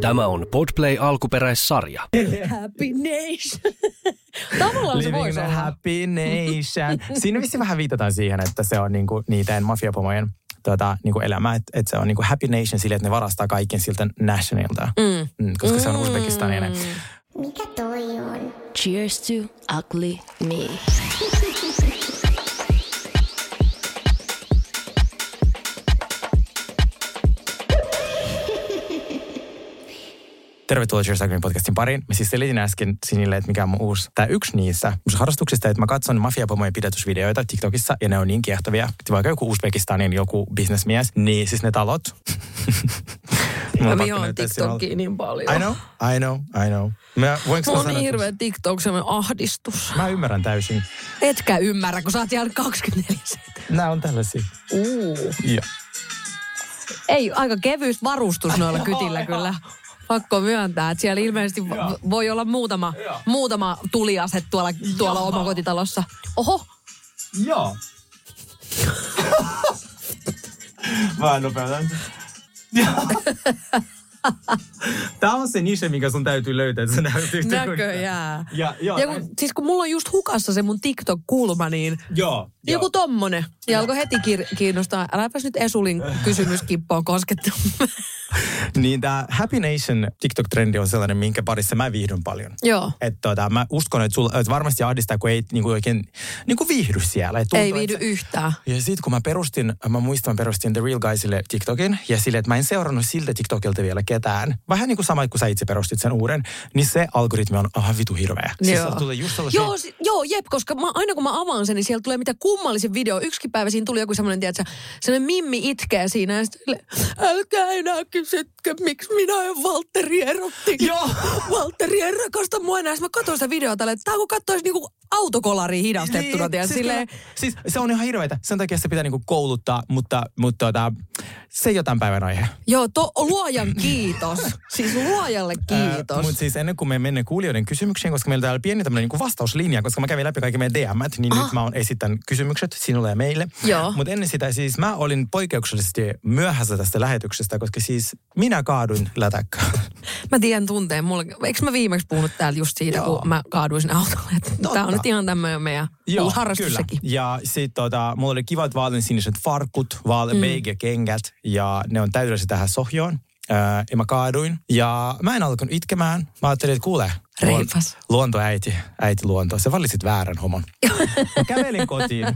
Tämä on Podplay alkuperäissarja. Happy Nation. Tavallaan se voisi Living olla. happy nation. Siinä vissi vähän viitataan siihen, että se on niinku niiden mafiapomojen tota, niinku elämä, että et se on niinku happy nation sille, että ne varastaa kaiken siltä nationilta, Mm. mm, koska se on Uzbekistaninen. Mikä toi on? Cheers to ugly me. Tervetuloa Cheers Agrin podcastin pariin. Mä siis selitin äsken Sinille, että mikä on mun uusi, tai yksi niissä mun harrastuksista, että mä katson mafiapomojen pidätysvideoita TikTokissa, ja ne on niin kiehtovia. Vaikka joku Uzbekistanin joku bisnesmies, niin siis ne talot. Mä vihaan. TikTokia niin paljon. I know, I know, I know. Mä, voinko Mulla on niin että- hirveä TikTok, semmoinen ahdistus. Mä ymmärrän täysin. Etkä ymmärrä, kun sä oot jäänyt 24 Nämä on tällaisia. Uu. Joo. Ei, aika kevyys varustus noilla kytillä kyllä. Pakko myöntää, että siellä ilmeisesti vo- voi olla muutama, muutama tuliase tuolla, tuolla omakotitalossa. Oho, Joo. Mä nopeutan. Tämä on se niche, mikä sun täytyy löytää, että sä näyt näköjään. Ja, joo, Ja kun, siis kun mulla on just hukassa se mun TikTok-kulma, niin joo, joku tommonen. Ja alkoi heti kiinnostaa. Äläpäs nyt Esulin kysymyskippoon koskettu. Niin tämä Happy Nation TikTok-trendi on sellainen, minkä parissa mä viihdyn paljon. Joo. Että tota, mä uskon, että, sulla, että varmasti ahdistaa, kun ei niinku oikein niinku viihdy siellä. Et tuntuu, Ei se- yhtään. Ja sitten kun mä perustin, mä muistan, perustin The Real Guysille TikTokin, ja sille, että mä en seurannut siltä TikTokilta vielä ketään. Vähän niin kuin sama, kun sä itse perustit sen uuden, niin se algoritmi on aivan vitu hirveä. Siis Joo. tulee just sellaisia... Joo, si- joo, jep, koska mä, aina kun mä avaan sen, niin sieltä tulee mitä kummallisen video. Yksikin päivä siinä tuli joku semmoinen, tiedätkö, semmoinen mimmi itkee siinä ja sitten älkää enää kysytkö, miksi minä ja Valtteri erotti. Joo. Valtteri ei rakasta mua enää. Mä katsoin sitä videota tälle, että tää kun katsoisi niinku autokolariin hidastettuna, niin, siis, silleen, siis se on ihan hirveetä. Sen takia se pitää niinku kouluttaa, mutta, mutta tota, se ei ole tämän päivän aihe. joo, to, luojan kiitos. siis luojalle kiitos. Mutta siis ennen kuin me mennään kuulijoiden kysymyksiin, koska meillä on täällä pieni tämmöinen niinku vastauslinja, koska mä kävin läpi kaikki meidän DMt, niin Ah. nyt mä oon esitän kysymykset sinulle ja meille. Joo. Mutta ennen sitä siis mä olin poikkeuksellisesti myöhässä tästä lähetyksestä, koska siis minä kaaduin lätäkkään. Mä tiedän tunteen. Mulla, eikö mä viimeksi puhunut täällä just siitä, Joo. kun mä kaaduin sinne autolle. Tää on nyt ihan tämmöinen meidän harrastus kyllä. sekin. Ja sitten tota, mulla oli kivat vaaleansiniset farkut, vaale mm. kengät ja ne on täydellisesti tähän sohjoon. Ää, ja mä kaaduin. Ja mä en alkanut itkemään. Mä ajattelin, että kuule, Reipas. luontoäiti, äiti luonto. Se valitsit väärän homon. mä kävelin kotiin.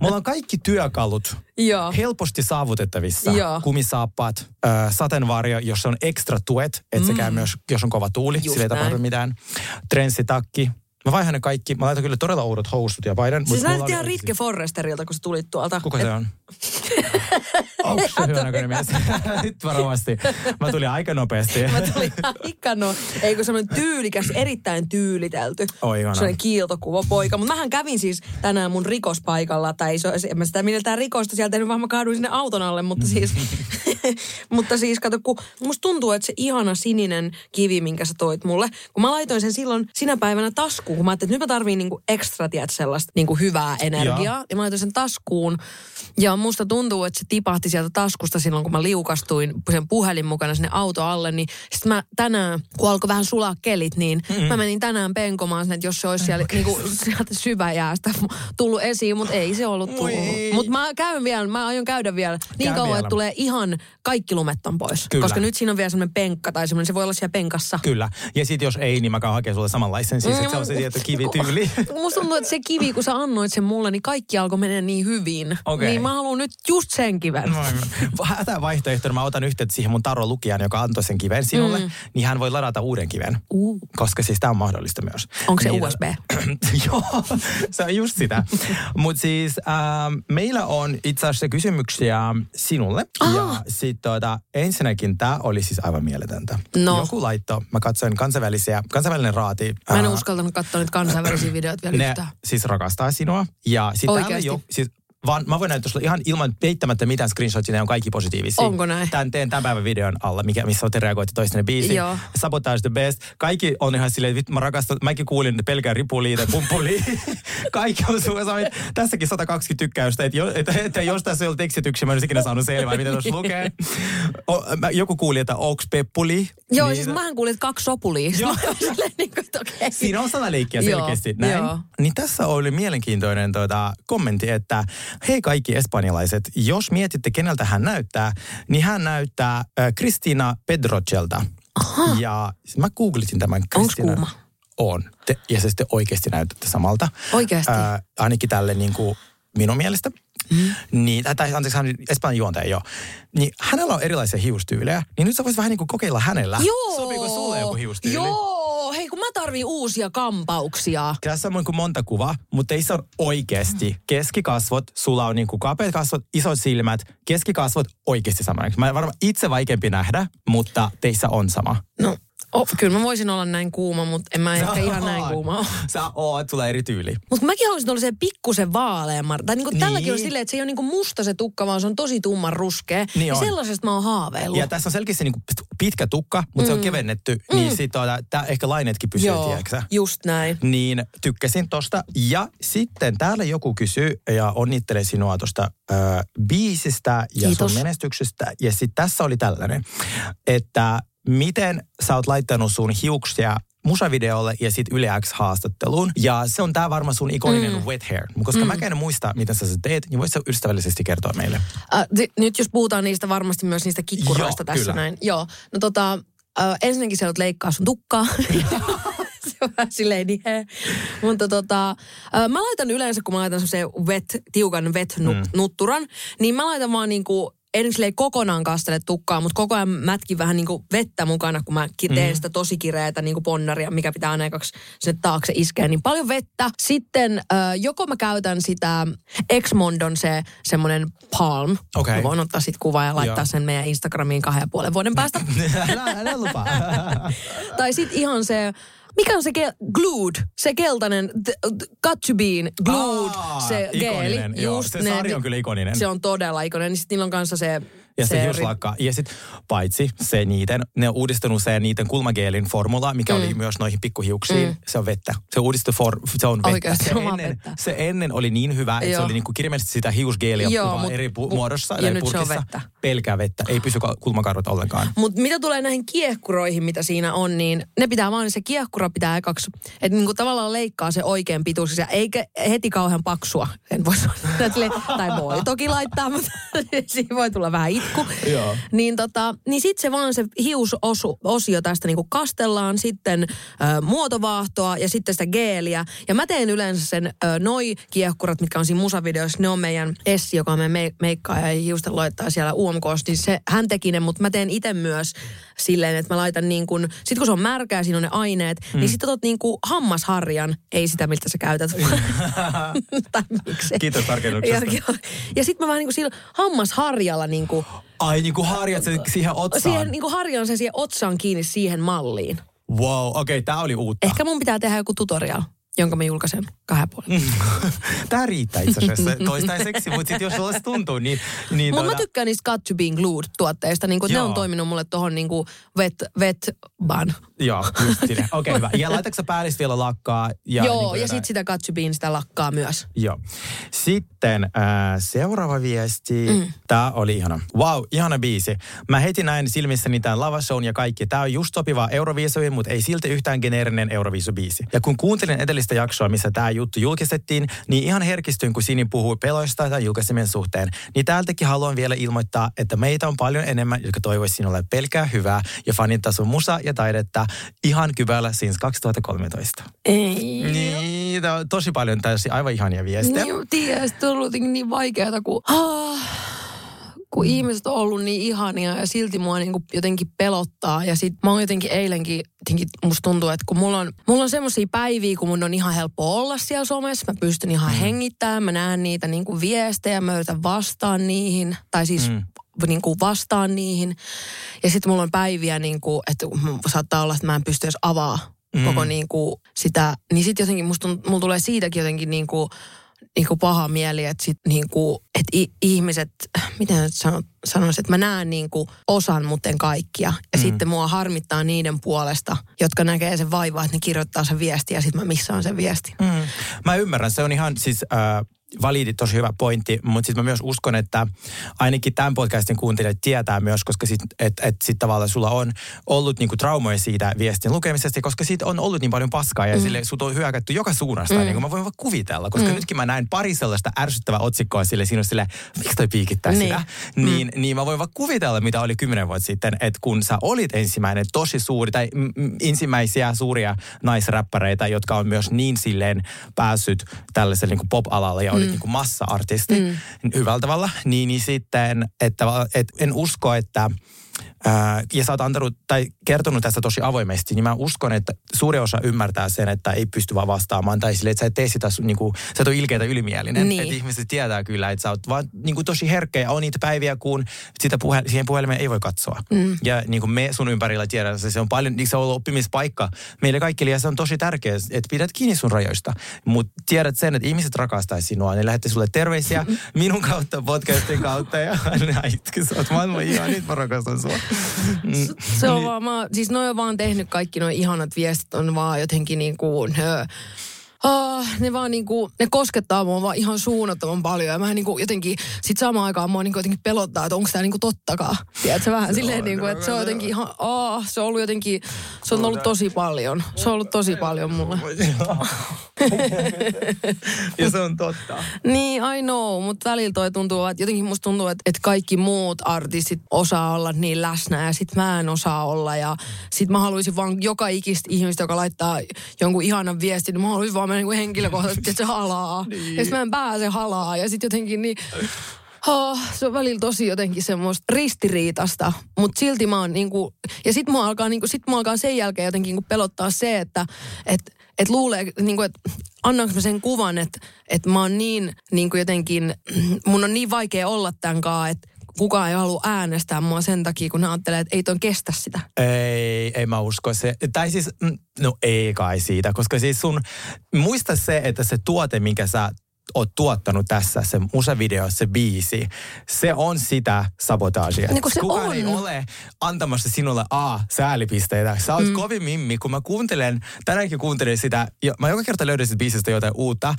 Mulla on kaikki työkalut Joo. helposti saavutettavissa. Joo. Kumisaappaat, äh, sateenvarjo, jos on ekstra tuet, että se käy myös, jos on kova tuuli, Mm. Just sillä ei tapahdu mitään. Trenssitakki. Mä vaihan ne kaikki. Mä laitan kyllä todella oudot housut ja paidan. Siis näytit ihan Ritke Forresterilta, kun sä tulit tuolta. Kuka se on? Onko se hyvä näköinen mies? Nyt varovasti. Mä tulin aika nopeasti. Mä tulin aika no, ei kun semmoinen tyylikäs, erittäin tyylitelty. Oi, ihana. Semmoinen kiiltokuva poika. Mutta mähän kävin siis tänään mun rikospaikalla, tai se, en mä sitä miltään rikosta sieltä tehnyt, vaan mä kaaduin sinne auton alle, mutta siis, mutta siis kato, kun musta tuntuu, että se ihana sininen kivi, minkä sä toit mulle, kun mä laitoin sen silloin sinä päivänä taskuun, kun mä ajattelin, että nyt mä tarviin niinku ekstra, tiedät, sellaista niinku hyvää energiaa, Joo. ja mä laitoin sen taskuun, ja musta tuntuu, että se tipahti sieltä taskusta silloin, kun mä liukastuin sen puhelin mukana sinne auto alle, niin sitten mä tänään, kun alkoi vähän sulaa kelit, niin mm mä menin tänään penkomaan sen, että jos se olisi siellä niinku, sieltä syväjäästä tullut esiin, mutta ei se ollut tullut. Mutta mä käyn vielä, mä aion käydä vielä niin Käy kauan, vielä. että tulee ihan kaikki lumettan pois. Kyllä. Koska nyt siinä on vielä semmoinen penkka tai semmoinen, se voi olla siellä penkassa. Kyllä. Ja sitten jos ei, niin mä käyn hakemaan sulle samanlaisen. Siis, että se on se tietty kivityyli. Musta tuntuu, että se kivi, kun sä annoit sen mulle, niin kaikki alkoi mennä niin hyvin. Okei. Niin mä haluan nyt just sen kiven. Hätävaihtoehtona mä otan yhteyttä siihen mun Taro Lukijan, joka antoi sen kiven sinulle, mm. niin hän voi ladata uuden kiven. Uh. Koska siis tämä on mahdollista myös. Onko se Niin, USB? Joo, se on just sitä. Mutta siis ähm, meillä on itse asiassa kysymyksiä sinulle. Aha. Ja sitten tuota, ensinnäkin tämä oli siis aivan mieletöntä. No. Joku laitto, mä katsoin kansainvälisiä, kansainvälinen raati. Mä en ää, uskaltanut katsoa nyt kansainvälisiä videoita vielä ne yhtään. siis rakastaa sinua. Ja täällä Oikeasti? jo, siis vaan mä voin näyttää sulle ihan ilman peittämättä mitään screenshotia, ne on kaikki positiivisia. Onko näin? Tän, teen tämän päivän videon alla, mikä, missä te reagoitte toistenne biisiin. Joo. Sabotage the best. Kaikki on ihan silleen, että vittu, mä rakastan, mäkin kuulin että pelkää ripulia tai pumpulia. Kaikki on sun sait, tässäkin 120 tykkäystä, että, jo, että, että jos tässä ei ollut tekstityksiä, mä en ikinä saanut selvää, mitä tuossa lukee. O, mä, joku kuuli, että onks peppuli, Joo, Niin, siis mähän kuulin, että kaksi sopulia. Joo. Joo. Niin kuin, okei. Siinä on sanaleikkiä Joo, selkeästi. Näin. joo. Niin tässä oli mielenkiintoinen tuota, kommentti, että hei kaikki espanjalaiset, jos mietitte keneltä hän näyttää, niin hän näyttää äh, Kristina Pedrocelta. Ja siis mä googlitin tämän Kristina. kuuma? On. Te, ja se sitten oikeasti näytätte samalta. Oikeasti? Äh, ainakin tälle niin kuin minun mielestä. Mm. Niin, tai- tai anteeksi, hän on Espanjan juontaja jo. Niin hänellä on erilaisia hiustyylejä, niin nyt sä voisit vähän niin kuin kokeilla hänellä. Joo. Sopiiko sulle joku hiustyyli? Joo, hei kun mä tarviin uusia kampauksia. Tässä on kuin monta kuvaa, mutta teissä on oikeasti keskikasvot, sulla on niin kuin kapeat kasvot, isot silmät, keskikasvot oikeasti sama. Mä varmaan itse vaikeampi nähdä, mutta teissä on sama. No, oh, kyllä mä voisin olla näin kuuma, mutta en mä ehkä ihan näin oot. kuuma ole. Sä oot, on eri tyyli. Mutta mäkin haluaisin olla se pikkusen vaaleamman. Tai niinku Niin. tälläkin on silleen, että se ei ole niinku musta se tukka, vaan se on tosi tumman ruskea. Niin ja on. sellaisesta mä oon haaveillut. Ja tässä on selkeästi niin kuin pitkä tukka, mutta mm. se on kevennetty, niin sit tuota, tää ehkä lainetkin pysyy, Joo, tiedätkö just näin. Niin tykkäsin tosta. Ja sitten täällä joku kysyy ja onnittelee sinua tuosta äh, biisistä ja Kiitos. sun menestyksestä. Ja sitten tässä oli tällainen, että miten sä oot laittanut sun hiuksia musavideolle ja sitten Yle X-haastatteluun. Ja se on tää varmaan sun ikoninen mm. wet hair. Koska mm. mä en muista, miten sä se teet, niin voit sä ystävällisesti kertoa meille. Äh, t- nyt jos puhutaan niistä varmasti myös niistä kikkuroista Joo, tässä kyllä. näin. Joo, no tota, äh, ensinnäkin sä oot leikkaa sun tukkaa. se on vähän silleen niin he. Mutta tota, äh, mä laitan yleensä, kun mä laitan se wet, tiukan wet-nutturan, niin mä laitan vaan niinku en silleen kokonaan kastele tukkaa, mutta koko ajan mätkin vähän niinku vettä mukana, kun mä teen sitä tosi kireätä niinku ponnaria, mikä pitää aina ekaksi sinne taakse iskeä. Niin paljon vettä. Sitten äh, joko mä käytän sitä Exmondon se semmoinen palm. Okei. Mä voin ottaa sit kuvaa ja laittaa Joo. sen meidän Instagramiin kahden ja puolen vuoden päästä. älä, älä lupaa. tai sitten ihan se, mikä on se ke- glued, se keltainen, got to bean, glued, Aa, se geeli. joo. Se sarja on kyllä ikoninen. Se on todella ikoninen. Niin sitten niillä on kanssa se... Ja se, ri- hiuslakka. Ja sitten paitsi se niiden, ne on uudistanut se niiden kulmageelin formula, mikä mm. oli myös noihin pikkuhiuksiin. Mm. Se on vettä. Se uudistui for, se on vettä. Oikeasti, se, se ennen, vettä. se ennen oli niin hyvä, että se oli niinku kirjaimellisesti sitä hiusgeeliä Joo, mut- eri pu- mut- muodossa. ja nyt se on vettä. Pelkää vettä. Ei pysy ka- kulmakarvat ollenkaan. Mutta mitä tulee näihin kiehkuroihin, mitä siinä on, niin ne pitää vaan, se kiehkura pitää ekaksi, että niinku tavallaan leikkaa se oikein pituus, ja eikä heti kauhean paksua, en voi sanoa. Tai voi toki laittaa, mutta siinä voi tulla vähän itku. Niin, tota, niin sitten se vaan se hiusosio tästä niinku kastellaan, sitten ö, muotovaahtoa ja sitten sitä geeliä. Ja mä teen yleensä sen ö, noi kiehkurat, mitkä on siinä musavideoissa, ne on meidän Essi, joka on meidän me- meikkaaja ja hiusten loittaa siellä UMKs, niin se, hän teki ne, mutta mä teen itse myös silleen, että mä laitan niin kuin, sit kun se on märkää, siinä on ne aineet, mm. niin sitten otat niin kuin hammasharjan, ei sitä, miltä sä käytät. tai miksi. Kiitos tarkennuksesta. Ja, ja, ja sitten mä vähän niin kuin sillä hammasharjalla niin kuin, Ai niin kuin harjat sen siihen otsaan. siihen niin kuin harjan sen siihen otsaan kiinni siihen malliin. Wow, okei, okay, tää oli uutta. Ehkä mun pitää tehdä joku tutorial, jonka mä julkaisen kahden puolen. Tää riittää itse asiassa toistaiseksi, mutta sitten jos sulla se tuntuu, niin... niin Mutta mä tuota- tykkään niistä Got to Being Glued-tuotteista. Niin kuin, ne on toiminut mulle tohon niin kuin vet, vet ban. Joo, just sinne. Okei, okay, hyvä. Ja laitatko sä päällistä vielä lakkaa? Ja Joo, niin ja jotain- sitten sitä Got to sitä lakkaa myös. Joo. Sitten äh, seuraava viesti. Mm. Tämä oli ihana. Wow, ihana biisi. Mä heti näin silmissäni tämän lavashown ja kaikki. Tämä on just sopiva Euroviisuihin, mutta ei silti yhtään geneerinen Euroviisubiisi. Ja kun kuuntelin edellistä jaksoa, missä tämä juttu julkistettiin, niin ihan herkistyin, kun Sini puhui peloista tai julkaisemien suhteen. Niin täältäkin haluan vielä ilmoittaa, että meitä on paljon enemmän, jotka toivoisivat sinulle pelkää hyvää ja fanittaa sun musa ja taidetta ihan kyvällä since 2013. Ei. Niin, on tosi paljon täysin aivan ihania viestejä. Niin, tiedä, on jotenkin niin vaikeaa, kun, ah, kun ihmiset on ollut niin ihania ja silti mua niin kuin jotenkin pelottaa. Ja sit mä oon jotenkin eilenkin, jotenkin musta tuntuu, että kun mulla on, mulla on semmoisia päiviä, kun mun on ihan helppo olla siellä somessa, mä pystyn ihan hengittämään, mä näen niitä niin kuin viestejä, mä yritän vastaan niihin, tai siis Mm. niin kuin vastaan niihin. Ja sitten mulla on päiviä, niin kuin, että saattaa olla, että mä en pysty edes avaa Mm. mm. koko niin kuin sitä. Niin sitten jotenkin musta, mulla tulee siitäkin jotenkin niin kuin, niin kuin paha mieli, että sit niin kuin että ihmiset, miten nyt sano, sanoisin, että mä näen niin kuin osan, mutta en kaikkia. Ja mm. sitten mua harmittaa niiden puolesta, jotka näkee sen vaivaa, että ne kirjoittaa sen viesti ja sitten mä missaan sen viesti. Mm. Mä ymmärrän, se on ihan siis äh, validi, tosi hyvä pointti, mutta sitten mä myös uskon, että ainakin tämän podcastin kuuntelijat tietää myös, koska sitten et, et sit tavallaan sulla on ollut niinku traumoja siitä viestin lukemisesta, koska siitä on ollut niin paljon paskaa ja mm. sille sut on hyökätty joka suunnasta, mm. niin kuin mä voin vaan kuvitella, koska mm. nytkin mä näin pari sellaista ärsyttävää otsikkoa sille sinusta sille, miksi toi piikittää Niin. sitä, niin, niin mä voin vaan kuvitella, mitä oli kymmenen vuotta sitten, että kun sä olit ensimmäinen tosi suuri, tai mm, mm, ensimmäisiä suuria naisräppäreitä, jotka on myös niin silleen päässyt tällaiselle niin pop-alalle ja olit mm. niin kuin massa-artisti mm. hyvällä tavalla, niin, niin sitten, että, että en usko, että Ää, ja sä oot antanut tai kertonut tästä tosi avoimesti, niin mä uskon, että suuri osa ymmärtää sen, että ei pysty vaan vastaamaan. Tai sille, että sä et tee sitä, niin kuin, sä et ole ilkeä tai ylimielinen. Niin. Että ihmiset tietää kyllä, että sä oot vaan niin kuin tosi herkkä ja on niitä päiviä, kun sitä puhe, siihen puhelimeen ei voi katsoa. Mm. Ja niin kuin me sun ympärillä tiedän, että se on paljon, niin se on ollut oppimispaikka meille kaikille ja se on tosi tärkeää, että pidät kiinni sun rajoista. Mutta tiedät sen, että ihmiset rakastaisi sinua, ne lähetti sulle terveisiä minun kautta, podcastin kautta ja itki, sä oot maailman ihan, nyt mä rakastan sua. Se on vaan, mä, siis noi on vaan tehnyt kaikki nuo ihanat viestit on vaan jotenkin niin kuin, Oh, ne vaan niinku, ne koskettaa mua vaan ihan suunnattoman paljon. Ja mä niinku jotenkin, sit samaan aikaan mua niinku jotenkin pelottaa, että onko tää niinku tottakaan. Tiedätkö, vähän silleen niinku, että se on jotenkin ihan, oh, se on ollut jotenkin, se on ollut tosi paljon. Se on ollut tosi paljon mulle. ja se on totta. Niin, I know, mutta välillä toi tuntuu, että jotenkin musta tuntuu, että, että kaikki muut artistit osaa olla niin läsnä ja sit mä en osaa olla. Ja sit mä haluaisin vaan joka ikistä ihmistä, joka laittaa jonkun ihanan viestin, niin mä haluaisin vaan mennä niin henkilökohtaisesti, että se halaa. niin. Ja sit mä en pääse halaa ja sit jotenkin niin... Oh, se on välillä tosi jotenkin semmoista ristiriitasta, mutta silti mä oon niinku, ja sit mua alkaa, niinku, sit mua alkaa sen jälkeen jotenkin niinku pelottaa se, että et, et luulee, niinku, että annanko mä sen kuvan, että et mä oon niin niinku jotenkin, mun on niin vaikea olla tämän kanssa, että kukaan ei halua äänestää mua sen takia, kun ne ajattelee, että ei ton kestä sitä. Ei, ei mä usko se. Tai siis, mm, no ei kai siitä, koska siis sun, muista se, että se tuote, minkä sä oot tuottanut tässä, se musavideo, se biisi, se on sitä sabotaasia. Niin se Kukaan on. ei ole antamassa sinulle A, säälipisteitä. Sä oot mm. kovin mimmi, kun mä kuuntelen, tänäänkin kuuntelin sitä, ja mä joka kerta löydän siitä biisistä jotain uutta,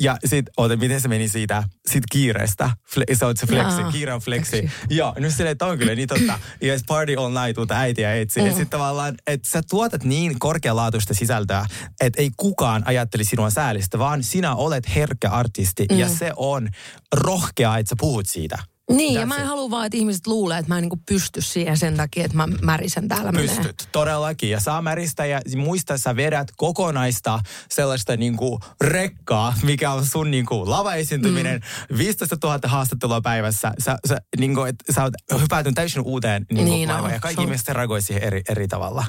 ja sit, oota, miten se meni siitä, sit kiireestä, Fle, sä oot se flexi, Jaa, kiire on flexi. flexi. Joo, nyt silleen, että on kyllä niin totta. Ja sit party all night, uutta äitiä etsi. Mm. Ja sit tavallaan, että sä tuotat niin korkealaatuista sisältöä, että ei kukaan ajatteli sinua säälistä, vaan sinä olet herkkä artisti mm. ja se on rohkea, että sä puhut siitä. Niin, ja That's mä en halua vaan, että ihmiset luulee, että mä en niinku pysty siihen sen takia, että mä märisen täällä menee. Pystyt, todellakin. Ja saa märistä ja muista, sä vedät kokonaista sellaista niinku rekkaa, mikä on sun niinku lavaesiintyminen. Mm. 15 000 haastattelua päivässä. Sä, sä, niinku, et, sä oot hypätyn täysin uuteen niinku, Niin maailmaan on. ja kaikki ihmiset reagoi siihen eri, eri tavalla.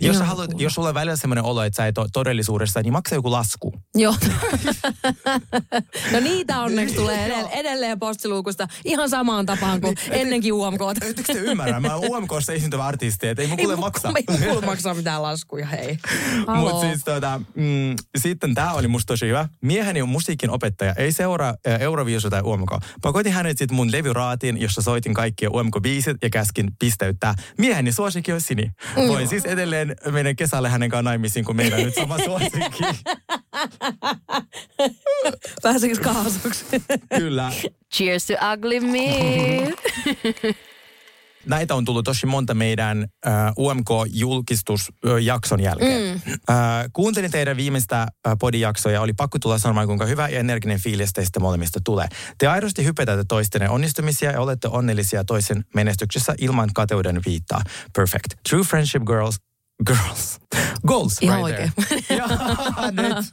Jos, sä haluat, jos sulla on välillä sellainen olo, että sä et ole todellisuudessa, niin maksa joku lasku. Joo. no niitä onneksi tulee edelleen, edelleen postiluukusta ihan samaan tapaan kuin ennenkin UMK. Ettekö te ymmärrä? Mä oon UMKssa esiintyvä artisti, että ei mun kuule maksaa. Ei mun kuule maksaa mitään laskuja, hei. Mutta siis tota, mm, sitten tämä oli musta tosi hyvä. Mieheni on musiikin opettaja, ei seuraa äh, Euroviisu tai UMK. Pakotin hänet sitten mun levyraatiin, jossa soitin kaikkia UMK-biisit ja käskin pisteyttää. Mieheni suosikki on Sini. Voin siis edelleen mennä kesälle hänen kanssa naimisiin, kun meillä on nyt sama suosikki. Pääseekö kaasuksi? Kyllä. Cheers to ugly me. Näitä on tullut tosi monta meidän äh, UMK-julkistusjakson jälkeen. Mm. Äh, kuuntelin teidän viimeistä äh, podijaksoa ja oli pakko tulla sanomaan, kuinka hyvä ja energinen fiilis teistä molemmista tulee. Te aidosti hypetätte toistenne onnistumisia ja olette onnellisia toisen menestyksessä ilman kateuden viittaa. Perfect. True friendship girls. Girls. Goals Ihan right there. Ja, nyt.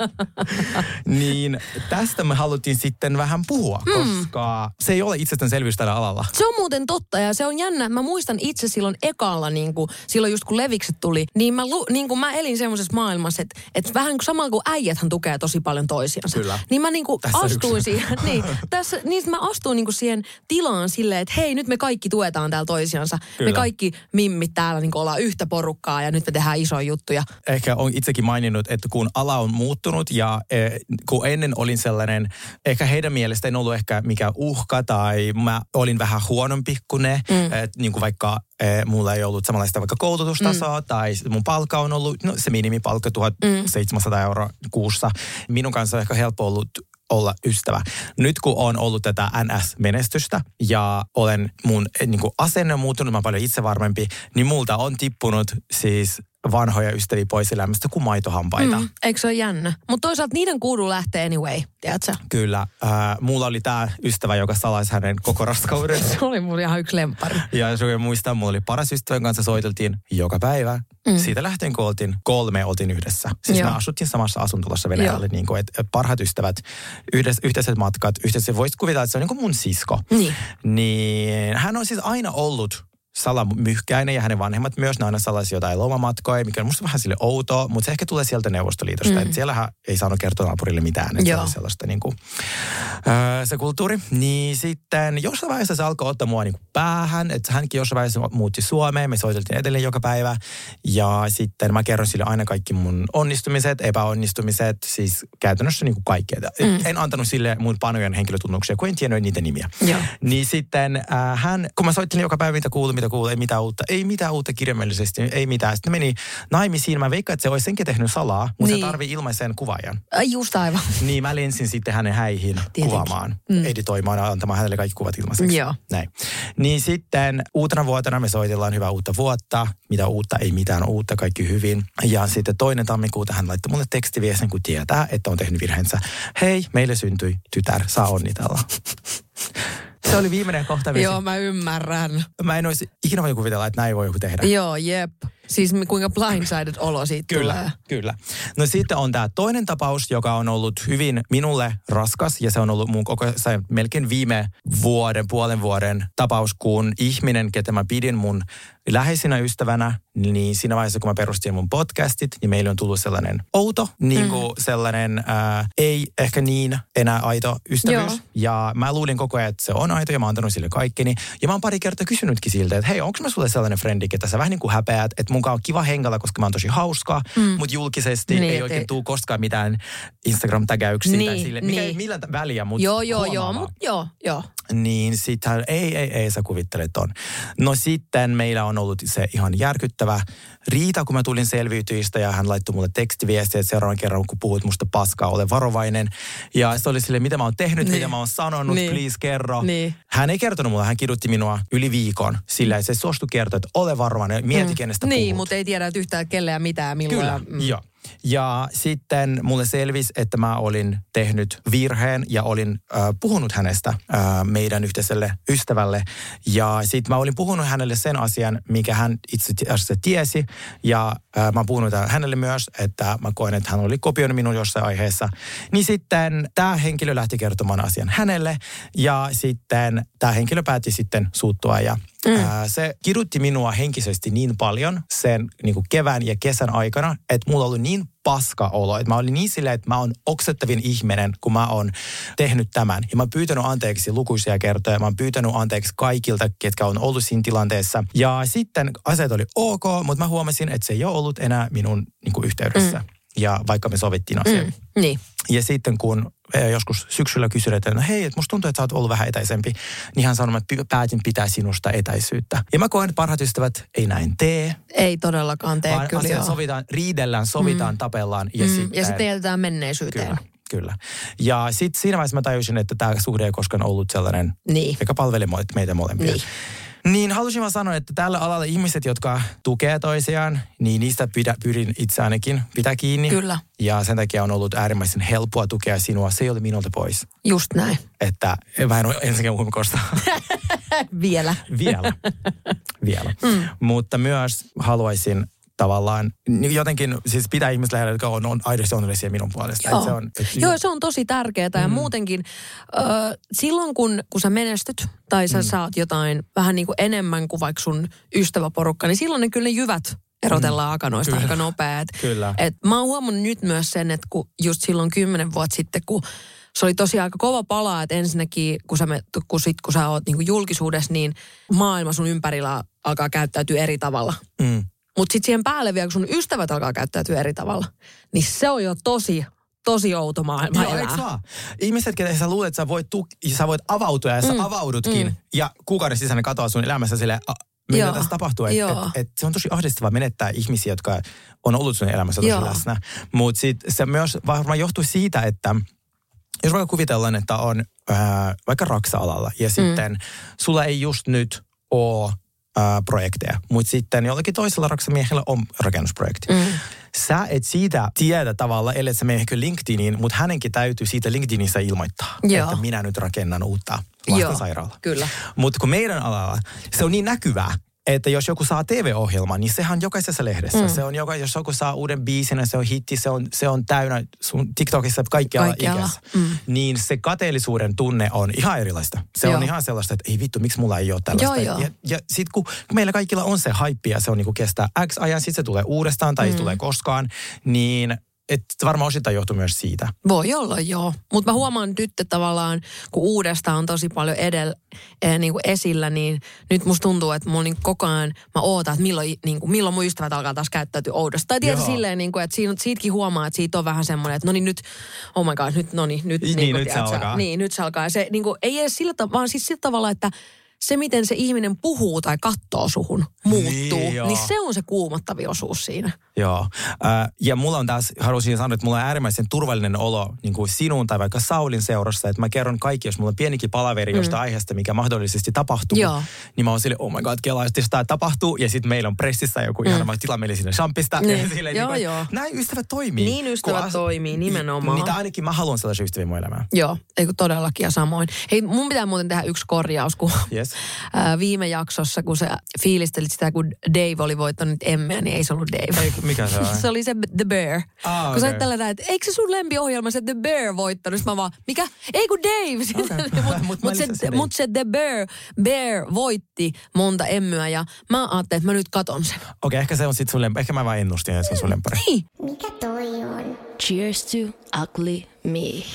Niin tästä me haluttiin sitten vähän puhua, Hmm. koska se ei ole itsestäänselvyys tällä alalla. Se on muuten totta ja se on jännä. Mä muistan itse silloin ekalla, niin kuin, silloin just kun Levikset tuli, niin mä, lu, niin kuin mä elin semmoisessa maailmassa, että, että vähän kuin samalla kuin äijäthän tukee tosi paljon toisiansa. Kyllä. Niin mä niin kuin Tässä astuin yksi. siihen, niin, tässä, niin mä astuin niin kuin siihen tilaan silleen, että hei nyt me kaikki tuetaan täällä toisiansa. Kyllä. Me kaikki mimmit täällä niin kuin ollaan yhtä porukkaa ja nyt me tehdään isoja juttuja. ehkä on itsekin maininnut, että kun ala on muuttunut ja eh, kun ennen olin sellainen, ehkä heidän mielestä en ollut ehkä mikä uhka tai mä olin vähän huonompi kuin ne, mm. että niin kuin vaikka eh, mulla ei ollut samanlaista vaikka koulutustasoa mm. tai mun palkka on ollut, no se minimipalkka 1700 mm. euroa kuussa. Minun kanssa on ehkä helppo ollut olla ystävä. Nyt kun on ollut tätä NS-menestystä ja olen mun eh, niin kuin asenne muuttunut, mä oon paljon itsevarmempi, niin multa on tippunut siis vanhoja ystäviä pois elämästä kuin maitohampaita. Mm, eikö se ole jännä? Mutta toisaalta niiden kuulu lähtee anyway, tiedätkö? Kyllä. Äh, mulla oli tämä ystävä, joka salaisi hänen koko raskauden. Se oli mun ihan yksi lempari. Ja jos oikein muistaa, mulla oli paras ystävän kanssa soiteltiin joka päivä. Mm. Siitä lähtien, kun oltiin kolme, oltiin yhdessä. Siis Joo. me asuttiin samassa asuntolossa Venäjällä. Niin kuin, että parhaat ystävät, yhdessä, yhteiset matkat, yhteiset. Voisit kuvitella, että se on niin kuin mun sisko. Niin. Niin hän on siis aina ollut salamyhkäinen ja hänen vanhemmat myös, ne aina salaisia jotain lomamatkoja, mikä on musta vähän sille outoa, mutta se ehkä tulee sieltä Neuvostoliitosta. Mm. Että siellähän ei saanut kertoa naapurille mitään, että se Joo. oli sellaista niin kuin, öö, se kulttuuri. Niin sitten jossain vaiheessa se alkoi ottaa mua niin kuin päähän, että hänkin jossain vaiheessa muutti Suomeen, me soiteltiin edelleen joka päivä. Ja sitten mä kerron sille aina kaikki mun onnistumiset, epäonnistumiset, siis käytännössä niin kuin kaikkea. Mm. En antanut sille mun panojen henkilötunnuksia, kun en tiennyt niitä nimiä. Joo. Niin sitten äh, hän, kun mä soittelin joka päivä, mitä kuuluu, mitä kuuluu, ei mitään uutta, ei mitään uutta kirjaimellisesti, ei mitään. Sitten meni naimisiin, mä veikkaan, että se olisi senkin tehnyt salaa, mutta Niin. se tarvii ilmaisen kuvaajan. Ai just aivan. Niin mä lensin sitten hänen häihin Tietenkin. kuvaamaan, mm. editoimaan antamaan hänelle kaikki kuvat ilmaiseksi. Joo. Näin. Niin sitten uutena vuotena me soitellaan hyvää uutta vuotta. Mitä uutta, ei mitään uutta, kaikki hyvin. Ja sitten toinen tammikuuta hän laittoi mulle tekstiviestin, kun tietää, että on tehnyt virheensä. Hei, meille syntyi tytär, saa onnitella. Se oli viimeinen kohta. Joo, mä ymmärrän. Mä en olisi ikinä voinut kuvitella, että näin voi joku tehdä. Joo, jep. Siis kuinka blindsided olo siitä Kyllä, tulee. kyllä. No sitten on tämä toinen tapaus, joka on ollut hyvin minulle raskas ja se on ollut mun koko se melkein viime vuoden, puolen vuoden tapaus, kun ihminen, ketä mä pidin mun läheisinä ystävänä, niin siinä vaiheessa, kun mä perustin mun podcastit, niin meille on tullut sellainen outo, niin kuin mm. sellainen ää, ei ehkä niin enää aito ystävyys. Joo. Ja mä luulin koko ajan, että se on aito ja mä oon antanut sille kaikkeni. Ja mä oon pari kertaa kysynytkin siltä, että hei, onko mä sulle sellainen frendi, ketä sä vähän niin kuin häpeät, että mun on kiva hengellä, koska mä oon tosi hauska, mm. mutta julkisesti Niin, ei oikein ei- tuu koskaan mitään Instagram-tägäyksiä tai Niin, sille, mikä ei niin. millään väliä, mutta Joo, joo, joo, mut joo, joo. Niin sitten ei, ei, ei, sä kuvittelet ton. No sitten meillä on ollut se ihan järkyttävä riita, kun mä tulin selviytyistä ja hän laittoi mulle tekstiviestiä, että seuraavan kerran, kun puhut musta paskaa, ole varovainen. Ja se oli sille, mitä mä oon tehnyt, Niin. mitä mä oon sanonut, Niin. please kerro. Niin. Hän ei kertonut mulle, hän kidutti minua yli viikon sillä, se suostui kertoa, että ole varovainen, mieti mm. kenestä Niin, puhut. mutta ei tiedä että yhtään kelle ja mitään milloin. Kyllä, ja- mm. joo. Ja sitten mulle selvisi, että mä olin tehnyt virheen ja olin äh, puhunut hänestä äh, meidän yhteiselle ystävälle. Ja sitten mä olin puhunut hänelle sen asian, mikä hän itse asiassa tiesi. Ja äh, mä puhunut hänelle myös, että mä koen, että hän oli kopioinut minun jossain aiheessa. Niin sitten tämä henkilö lähti kertomaan asian hänelle. Ja sitten tämä henkilö päätti sitten suuttua ja Mm. Se kidutti minua henkisesti niin paljon sen niin kuin kevään ja kesän aikana, että mulla oli niin paska olo. Että mä olin niin silleen, että mä oon oksettavin ihminen, kun mä oon tehnyt tämän. Ja mä oon pyytänyt anteeksi lukuisia kertoja. Mä oon pyytänyt anteeksi kaikilta, ketkä on ollut siinä tilanteessa. Ja sitten asiat oli ok, mutta mä huomasin, että se ei ole ollut enää minun niin kuin yhteydessä. Mm. Ja vaikka me sovittiin asian. Mm, niin. Ja sitten kun eh, joskus syksyllä kysyin, että no hei, että musta tuntuu, että sä oot ollut vähän etäisempi, niin hän sanoi, että päätin pitää sinusta etäisyyttä. Ja mä koen, että parhaat ystävät ei näin tee, Ei todellakaan tee vaan kyllä sovitaan, riidellään, sovitaan, mm. tapellaan. Ja, Mm, sitten, ja sitten jätetään menneisyyteen. Kyllä, kyllä. Ja sitten siinä vaiheessa mä tajusin, että tämä suhde ei koskaan ollut sellainen, Niin. joka palvelee mo- meitä molempia. Niin. Niin halusin vaan sanoa, että tällä alalla ihmiset, jotka tukee toisiaan, niin niistä pidä, pyrin itse ainakin pitää kiinni. Kyllä. Ja sen takia on ollut äärimmäisen helppoa tukea sinua. Se ei ole minulta pois. Just näin. Että mä en ole ensinnäkään ulkoista Vielä. vielä. vielä. Mm. Mutta myös haluaisin tavallaan niin jotenkin siis pitää ihmiset lähellä, jotka on, on aidosti onnellisia minun puolesta. Joo. Se on, et, Joo, se on tosi tärkeää. Mm. Ja muutenkin ö, silloin, kun, kun sä menestyt tai sä mm. saat jotain vähän niin kuin enemmän kuin vaikka sun ystäväporukka, niin silloin ne kyllä ne jyvät erotellaan akanoista Kyllä. aika nopeat. Kyllä. Et mä oon huomannut nyt myös sen, että kun just silloin kymmenen vuotta sitten, kun se oli tosiaan aika kova pala, että ensinnäkin kun sä, me, kun, sit, kun sä oot niin julkisuudessa, niin maailma sun ympärillä alkaa käyttäytyä eri tavalla. Mm. Mutta sitten siihen päälle vielä, kun sun ystävät alkaa käyttäytyä eri tavalla, niin se on jo tosi, tosi outo maailma Joo, elää. vaan? Ihmiset, ketä sä luulet, että sä voit, tuk- ja sä voit avautua ja sä Mm, avaudutkin. mm. Ja kuukauden sisään ne katoaa sun elämässä silleen, "A, mitä Joo, tässä tapahtuu. Et, et, et, se on tosi ahdistavaa menettää ihmisiä, jotka on ollut sun elämässä tosi Joo. läsnä. Mutta se myös varmaan johtuu siitä, että jos vaikka kuvitellaan, että on ää, vaikka raksa-alalla ja sitten sulla ei just nyt ole ää, projekteja, mutta sitten jollakin toisella raksamiehellä on rakennusprojekti. Mm. Sä et siitä tiedä tavalla, ellei sä mene ehkä LinkedIniin, mutta hänenkin täytyy siitä LinkedInissä ilmoittaa, Joo. että minä nyt rakennan uutta lastensairaalaa. kyllä. Mutta kun meidän alalla se on niin näkyvää, että jos joku saa TV-ohjelman, niin sehän on jokaisessa lehdessä. Mm. Se on joka, jos joku saa uuden biisin se on hitti, se on, se on täynnä sun TikTokissa kaikkialla, Kaikkialla, ikässä. mm. Niin se kateellisuuden tunne on ihan erilaista. Se Joo. on ihan sellaista, että ei vittu, miksi mulla ei ole tällaista. Joo, joo. Ja, ja sitten kun, meillä kaikilla on se haippi ja se on niinku kestää X ajan, sitten se tulee uudestaan tai mm. ei tule koskaan, niin että varmaan osittain johtuu myös siitä. Voi olla, joo. Mutta mä huomaan nyt että tavallaan, kun uudesta on tosi paljon edellä eh, niin kuin esillä, niin nyt musta tuntuu, että mulla niin koko ajan, mä ootan, että milloin, niin kuin, milloin mun ystävät alkaa taas käyttäytyä oudosta. Tai tietysti silleen, niin kuin, että siinä, siitäkin huomaa, että siitä on vähän semmoinen, että no niin nyt, oh my god, nyt, no niin, nyt. Niin, kuin, nyt se tiedätkö, alkaa. Niin, nyt se alkaa. Ja Se niin kuin, ei edes sillä tavalla, vaan siis sillä tavalla, että se, miten se ihminen puhuu tai katsoo suhun, muuttuu. Niin, Niin, joo. niin se on se kuumottavi osuus siinä. Joo. Äh, ja mulla on taas, haluaisin sanoa, että mulla on äärimmäisen turvallinen olo niin kuin sinun tai vaikka Saulin seurassa, että mä kerron kaikki, jos mulla on pienikin palaveri mm. jostain aiheesta, mikä mahdollisesti tapahtuu, Joo. niin mä oon sille, oh my god, kelaa, jos tämä tapahtuu, ja sitten meillä on pressissä joku mm. ihana, mä tilaan meille sinne champista. Niin. Ja silleen, Joo, niin kuin, joo. Näin ystävät toimii. Niin ystävät Kun toimii, nimenomaan. Niitä ainakin mä haluan sellaisia ystäviä mun elämään. Joo, ei todellakin ja samoin. Hei, mun pitää muuten tehdä yksi korjaus, kun Yes. Ää, viime jaksossa, kun sä fiilistelit sitä, kun Dave oli voittanut emmeä, niin ei se ollut Dave. Ei, mikä se on? se oli se The Bear. Ah, kun sä tällä että eikö se sun lempiohjelma se The Bear voittanut? Sitten mä vaan, mikä? Ei kun Dave. Okei. Mutta Mut mut se, mut se The Bear, Bear voitti monta emmyä ja mä ajattelin, että mä nyt katon sen. Okei, okay, ehkä se on sitten sun lempari. Ehkä mä vaan ennustin, että se on sun lempari. Niin. Mikä toi on? Cheers to ugly me.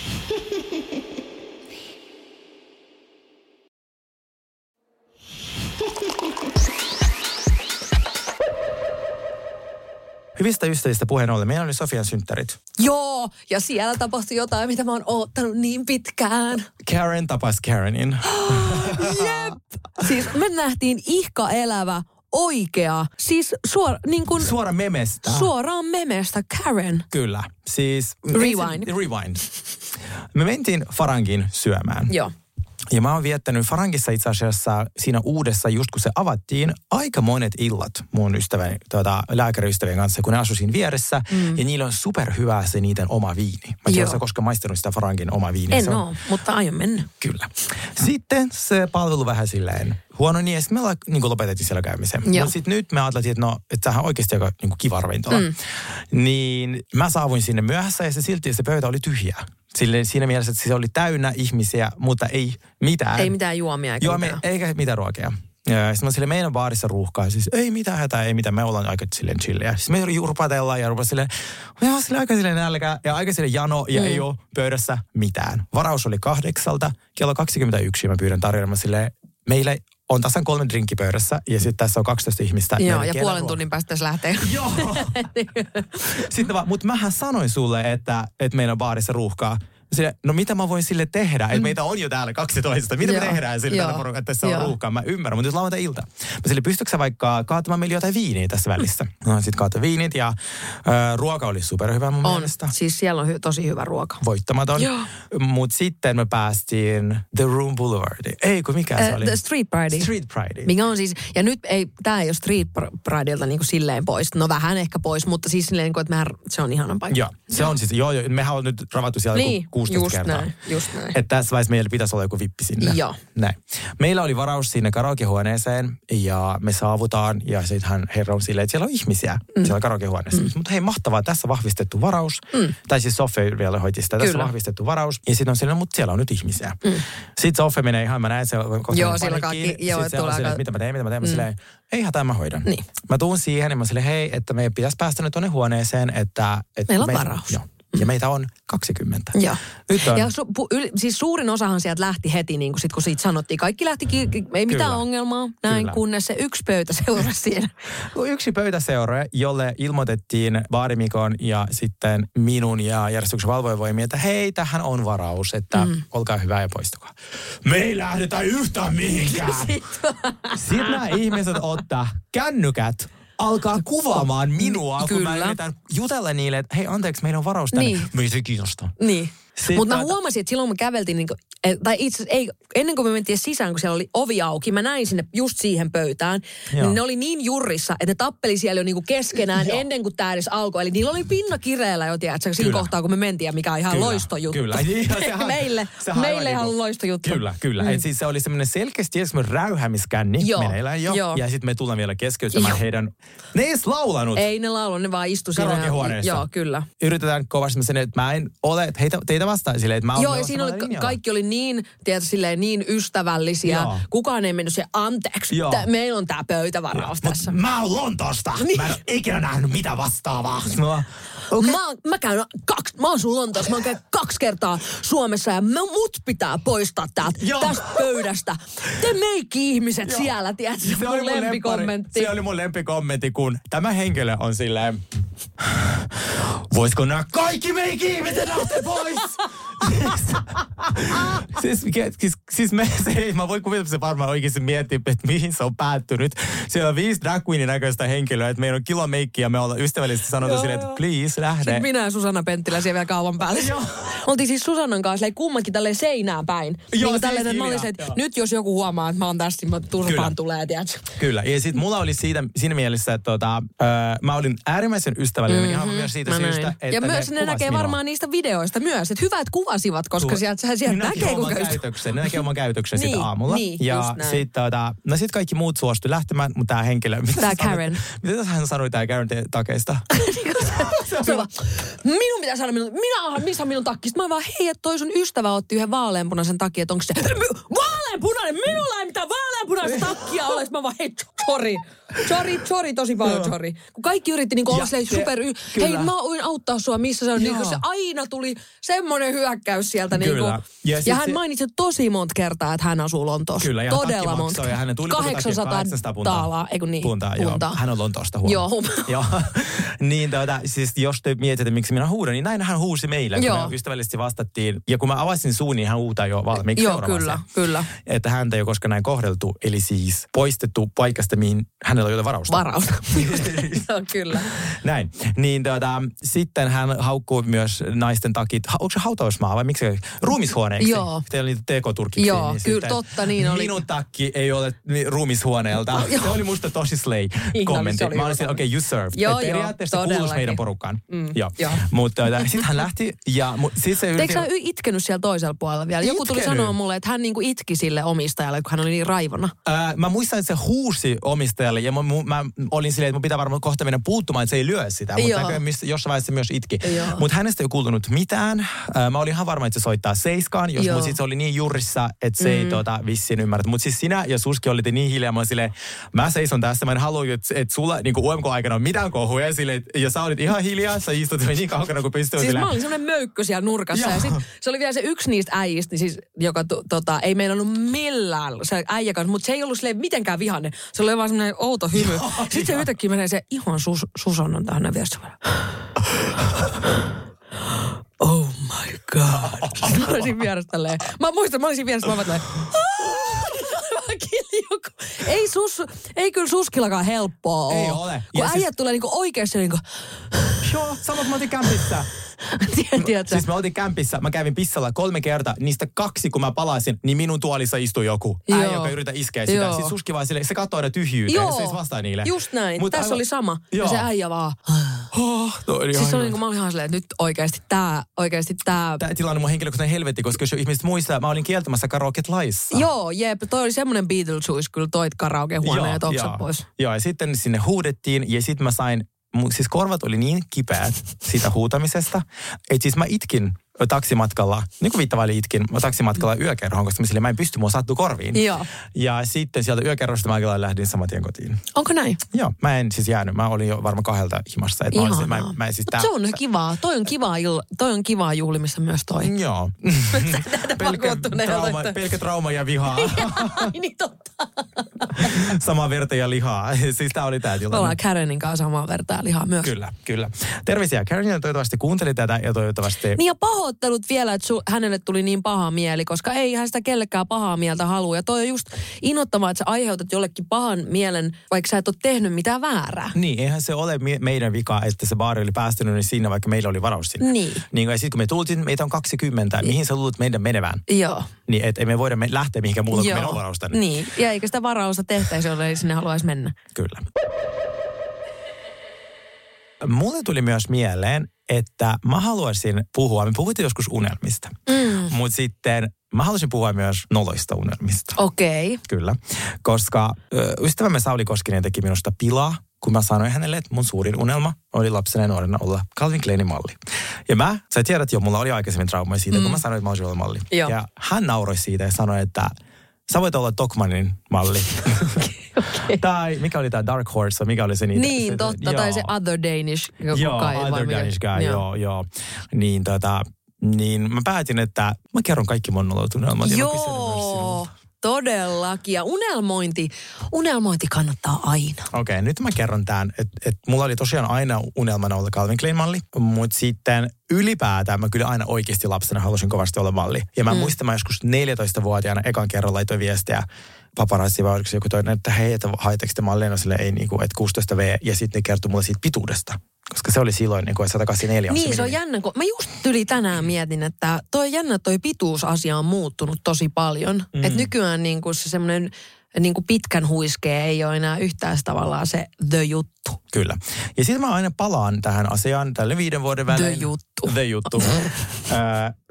Hyvistä ystävistä puheen ollen. Meillä oli Sofian synttärit. Joo, ja siellä tapahtui jotain, mitä mä oon oottanut niin pitkään. Karen tapasi Karenin. Jep. Siis me nähtiin ihka elävä, oikea, siis suor, niin kuin Suora memestä. suoraan memestä Karen. Kyllä. Siis... Rewind. Ensin, rewind. Me mentiin Farangin syömään. Joo. Ja mä oon viettänyt Farangissa itse asiassa siinä uudessa, just kun se avattiin, aika monet illat mun ystäväni, tuota, lääkäriystävien kanssa, kun ne asui siinä vieressä. Mm. Ja niillä on superhyvä se niiden oma viini. Mä sä oot koskaan maistanut sitä Farangin oma viiniä. En oo, mutta aion mennä. Kyllä. Sitten se palvelu vähän silleen huono, niin sitten me ollaan, niin lopetettiin siellä käymisen. Mutta sitten nyt me ajateltiin, että no, että tämähän on oikeasti aika niin kiva ravintola. Mm. Niin mä saavuin sinne myöhässä ja se silti se pöytä oli tyhjä. Silleen, siinä mielessä, että se oli täynnä ihmisiä, mutta ei mitään. Ei mitään juomia eikä Joo, me, mitään. eikä mitään ruokia. Ja sitten mä sille meidän baarissa ruuhkaa, siis ei mitään hätää, ei mitään, me ollaan aika silleen chilliä. Sitten me rupatellaan ja rupaa silleen, me ollaan silleen aika silleen nälkä ja aika silleen jano ja mm. ei ole pöydässä mitään. Varaus oli kahdeksalta, kello 21 mä pyydän tarjoamaan silleen, meillä on tasan kolme drinkkipöydässä ja sitten tässä on 12 ihmistä. Joo, ja puolen ruokaa. tunnin päästä se lähtee. Joo. Sitten vaan, mutta mähän sanoin sulle, että, että meillä on baarissa ruuhkaa. Sille, no mitä mä voin sille tehdä? Että meitä on jo täällä 12. Mitä me tehdään sille tällä porukalla, että tässä on ruuhkaa? Mä ymmärrän, mutta jos lauantai-ilta. Mä sille, pystytkö sä vaikka kaatamaan meille jotain viiniä tässä välissä? No sitten kaata viinit ja ö, ruoka oli superhyvä mun On. mielestä. Siis siellä on hy- tosi hyvä ruoka. Voittamaton. Joo. Mutta sitten me päästiin The Room Boulevardiin. Ei kun mikä se Äh, oli? The Street Pride. Street Pride. Mikä on siis, ja nyt ei, tämä ei ole Street Pr- Prideilta niin kuin silleen pois. No vähän ehkä pois, mutta siis silleen, niin kuin, että mehän, se on ihanan paikka. Joo, se on siis, joo, joo, mehän on nyt ravattu siellä Niin, joku 16 just kertaa. näin, just näin. Että tässä vaiheessa meillä pitäisi olla joku vippi sinne. Joo. Näin. Meillä oli varaus sinne karaokehuoneeseen ja me saavutaan ja sitten herra on silleen, että siellä on ihmisiä mm. siellä karaokehuoneessa. Mm. Mutta hei, mahtavaa, tässä vahvistettu varaus. Mm. Tai siis Sofia vielä hoiti sitä, tässä Kyllä. on vahvistettu varaus. Ja sitten on silleen, mutta siellä on nyt ihmisiä. Mm. Sitten Sofia menee ihan, mä näen se kohta Joo, sillä paniikkiin. kaikki- joo, Sitten se on silleen, mitä mä teen, mitä mä teen. Mä silleen, ei hätää, mä hoidan. Niin. Mä tuun siihen ja mä silleen, hei, että meidän pitäisi päästä nyt tuonne huoneeseen, että... että Meillä on me- varaus. Joo. Ja meitä on 20. Joo. Nyt on, Ja su, pu, yl, siis suurin osahan sieltä lähti heti, niin kuin sit, kun siitä sanottiin. Kaikki lähti, ki, ki- ei mitään Kyllä. ongelmaa, näin, Kyllä. kunnes se yksi pöytä seurasi siinä. yksi pöytäseura, jolle ilmoitettiin Baarimikon ja sitten minun ja järjestyksen valvojavoimia, että hei, tähän on varaus, että mm. olkaa hyvä ja poistukaa. Me ei lähdetä yhtään mihinkään. Sitten nämä ihmiset ottaa kännykät, alkaa kuvaamaan minua, kun mä Kyllä. yritän jutella niille, että hei anteeksi, meillä on varaus tänne. Niin. Meitä ei kiinnosta. Niin. Mutta mä huomasin, että silloin kun me käveltiin, niin kuin, tai itse ei, ennen kuin me mentiin sisään, kun siellä oli ovi auki, mä näin sinne just siihen pöytään, Joo. niin ne oli niin jurrissa, että ne tappeli siellä jo niin kuin keskenään Joo. ennen kuin tämä edes alkoi. Eli niillä oli pinna kireellä jo, tiedätkö, siinä Kyllä. kohtaa, kun me mentiin, ja mikä on ihan Kyllä, loistojuttu. Kyllä. Niin, sehän- meille, sehän meille ihan niinku- loistojuttu. Kyllä, kyllä. Mm. Et siis se oli semmoinen selkeästi semmoinen räyhämiskänni Joo, meneillään jo. joo. Ja sitten me tullaan vielä keskeyttämään heidän... Ne ei edes laulanut. Ei ne laulu, ne vaan istu siinä. Joo, kyllä. Yritetään kovasti sanon, että mä en ole heitä, teitä vastaan silleen, että mä Joo, ja siinä oli, linjalla. kaikki oli niin, tiedätkö, silleen niin ystävällisiä. Joo. Kukaan ei mennyt se anteeksi. Joo. Tää, meillä on tämä pöytävaraus Mut tässä. mä oon Lontoosta. Niin. Mä en ikinä nähnyt mitä vastaavaa. No, Okay. Mä, oon- mä, käyn kaksi, mä oon sun Lontoossa, mä oon käynyt kaksi kertaa Suomessa ja mä, mut pitää poistaa täältä, Joo. tästä pöydästä. Te meikki-ihmiset Joo. siellä, tiedätkö, se oli mun lempikommentti. Se oli mun lempikommentti, kun tämä henkilö on silleen, voisiko nämä kaikki meikin ihmiset lähteä pois? siis, mikä- siis, siis me, se, ei- mä voin kuvitella, että se varmaan oikeasti miettii, että mihin se on päättynyt. Siellä on viisi drag queenin näköistä henkilöä, että meillä on kilo meikkiä, me ollaan ystävällisesti sanottu silleen, että please lähde. Sitten minä ja Susanna Penttilä siellä vielä kauan päälle. Joo. Oltiin siis Susannan kanssa silleen kummankin tälleen seinään päin. Joo, niin tälleen, että mä se, että nyt jos joku huomaa, että mä oon tässä, niin mä Kyllä. turpaan tulee, tiedätkö. Kyllä, ja sitten mulla oli siitä, siinä mielessä, että tota, öö, mä olin äärimmäisen ystävällinen mm-hmm. ihan myös siitä Mä syystä, näin. että ja myös ne, kuvasi näkee minua. varmaan niistä videoista myös, että hyvät kuvasivat, koska sieltä, sieltä näki näkee, kuinka käytöksen, ne näkee oman käytöksen Niin, sitten aamulla. niin, ja sitten tota, no sit kaikki muut suostui lähtemään, mutta tämä henkilö... mitä sanoit- Karen. Mitä hän sanoi tää Karen te- takeista? Se on minun pitää saada minun, minä, missä on minun takki? Sitten mä vaan, hei, että toi sun ystävä otti yhden vaaleanpunaisen takia, että onko se, vaaleanpunainen, minulla ei mitään vaaleanpunaista takkia ole. Sitten mä vaan, hei, sorry. Sorry, sorry, tosi paljon sorry. Kun kaikki yritti niinku olla silleen super, kyllä. hei mä voin auttaa sua, missä se on. Joo. se aina tuli semmoinen hyökkäys sieltä. Niinku. Kyllä. Ja Ja, sit hän se- mainitsi tosi monta kertaa, että hän asuu Lontoossa. Kyllä, ja Todella monta. ja hänen tulipukutakin 800 800 puntaa. taalaa, eikö niin? Puntaa, puntaa. joo. Hän on Lontoosta huomaa. Joo. joo. niin tota, siis jos te mietitte, miksi minä huudan, niin näin hän huusi meille, kun Joo. me ystävällisesti vastattiin. Ja kun mä avasin suun, niin hän huutaa jo valmiiksi Joo, kyllä, kyllä. Että häntä ei ole koskaan näin kohdeltu, eli siis poistettu paikasta, mihin hänellä ei ole varausta. Varaus. Joo, kyllä. Näin. Niin tota, sitten hän haukkuu myös naisten takit. Ha, onko se hautausmaa vai miksi? Ruumishuoneeksi. Joo. Teillä oli niitä tekoturkiksi. Joo, niin kyllä, totta, niin oli. Minun takki ei ole ruumishuoneelta. se oli musta tosi slay Ihana, kommentti. Mä siinä, okei, okay, you served. Joo, Et joo, periaatteessa kuuluisi todellakin. meidän porukkaan. Mm, joo. joo. Mutta tota, sitten hän lähti ja mu, sit se Eikö yritti... sä y- itkenyt siellä toisella puolella vielä? Joku tuli sanoa mulle, että hän niinku itki sille omistajalle, kun hän oli niin raivona. Ää, mä muistan, että se huusi omistajalle ja mä, mä olin silleen, että mun pitää varmaan kohta mennä puuttumaan, että se ei lyö sitä. Mutta jossain vaiheessa myös itki. Mutta hänestä ei kuulunut mitään. Ää, mä olin ihan varma, että se soittaa seiskaan, jos mut sit se oli niin jurissa, että se mm. ei tota, vissiin ymmärrä. Mutta siis sinä ja Suski olitte niin hiljaa, mä silleen, mä seison tässä, mä en halua, että, että sulla niin UMK-aikana on mitään kohuja. Silleen, ja sä olit ihan hiljaa, sä istut niin kaukana kuin pystyy. Siis silleen, mä olin semmoinen möykkö siellä nurkassa. Joo. Ja sit, se oli vielä se yksi niistä äijistä, niin siis, joka to, tota, ei meillä ollut millään se äijä kanssa, mutta se ei ollut silleen mitenkään vihanne. Se oli vaan semmoinen outo hymy. Sitten se yhtäkkiä menee se ihan sus, Susannan tähän vieressä. Oh my god. Sitten mä olisin vieressä tälleen. Mä muistan, mä olisin vieressä, mä kiljuku. Ei, sus, ei kyllä suskillakaan helppoa ole. Ei ole. Kun Ja äijät siis- tulee niinku oikeasti niinku, Joo, samat mä otin kämpissä. tiedätkö? Siis mä oltiin kämpissä, mä kävin pissalla kolme kertaa, niistä kaksi kun mä palasin, niin minun tuolissa istui joku äijä, Joo. joka yrittää iskeä sitä. Joo. Siis suski vaan sille, se katsoo aina tyhjyyteen, Joo, se ei vastaa niille. just näin. Mut Tässä aivan- oli sama. Joo. Ja se äijä vaan. Oh, toi oli Siis se oli niin kuin mä olin ihan silleen, että nyt oikeasti tää, oikeasti tää. Tämä tilanne mun henkilökohtainen helvetti, koska jos ihmiset muistaa, mä olin kieltämässä karaoket laissa. Joo, jep, toi oli semmoinen Beetlejuice, kyllä toit karaokehuoneen ja oksat pois. Joo, ja sitten sinne huudettiin ja sitten mä sain mun, siis korvat oli niin kipeät siitä huutamisesta, että siis mä itkin taksimatkalla, niin kuin viittavaili itkin, mä taksimatkalla yökerhoon, koska mä, sille, mä en pysty, mua sattuu korviin. Joo. Ja sitten sieltä yökerrosta mä lähdin saman tien kotiin. Onko näin? Joo, mä en siis jäänyt. Mä olin jo varmaan kahdelta himassa. Että mä, olisin, mä, mä en siis Mut se on kivaa. Toi on kivaa, il- toi on kivaa juhlimissa myös toi. Joo. pelkkä, vakuuttuneelta, trauma, pelkkä trauma ja vihaa. Ai niin totta. Samaa verta ja lihaa. siis tää oli tää Me tilanne. ollaan Karenin kanssa samaa vertaa ja lihaa myös. Kyllä, kyllä. Terveisiä Karenille, toivottavasti kuunteli tätä ja toivottavasti... Niin ja pahoittelut vielä, että su, hänelle tuli niin paha mieli, koska ei hän sitä kellekään pahaa mieltä halua. Ja toi on just innoittavaa, että sä aiheutat jollekin pahan mielen, vaikka sä et ole tehnyt mitään väärää. Niin, eihän se ole me- meidän vika, että se baari oli päästynyt niin sinne, vaikka meillä oli varaus sinne. Niin. niin ja sitten kun me tultiin, meitä on 20, mihin sä luulet meidän menevään? Joo. Niin, että ei me voida me lähteä mihinkään muuta kuin meidän on varaus tänne. Niin, ja eikä sitä varausta tehtäisi, jolle ei sinne haluaisi mennä. Kyllä. Mulle tuli myös mieleen, että mä haluaisin puhua, me puhuttiin joskus unelmista, mm. mutta sitten mä haluaisin puhua myös noloista unelmista. Okei. Okay. Kyllä, koska ö, ystävämme Sauli Koskinen teki minusta pilaa, kun mä sanoin hänelle, että mun suurin unelma oli lapsena ja nuorena olla Calvin Kleinin malli. Ja mä, sä tiedät jo, mulla oli aikaisemmin traumaa siitä, mm. kun mä sanoin, että mä olisin malli. Joo. Ja hän nauroi siitä ja sanoi, että sä voit olla Tokmanin malli. okay. tai mikä oli tämä Dark Horse, mikä oli se niitä? Niin, se, totta. Tai se Other Danish joku Joo, kai, vai Other mikä? Danish Guy, joo, joo. Niin, tota, niin mä päätin, että mä kerron kaikki mun nolotunnelmat. Joo. Todellakin. Ja unelmointi, unelmointi kannattaa aina. Okei, okay, nyt mä kerron tämän, että et mulla oli tosiaan aina unelmana olla Calvin Klein malli, mutta sitten ylipäätään mä kyllä aina oikeasti lapsena halusin kovasti olla malli. Ja mä mm. muistan, mä joskus 14-vuotiaana ekan kerran laitoin viestiä paparazzi vai oliko se joku toinen, että hei, että haetteko te malleina sille ei niinku, että 16 V, ja sitten ne kertoi mulle siitä pituudesta. Koska se oli silloin, niin kuin, että 184 on Niin, se on jännä, kun mä just yli tänään mietin, että toi jännä, toi pituusasia on muuttunut tosi paljon. Mm. Että nykyään niin kuin se semmoinen niin kuin pitkän huiskee ei ole enää yhtään tavallaan se the juttu. Kyllä. Ja sitten mä aina palaan tähän asiaan tälle viiden vuoden välein. juttu. The juttu. Öö,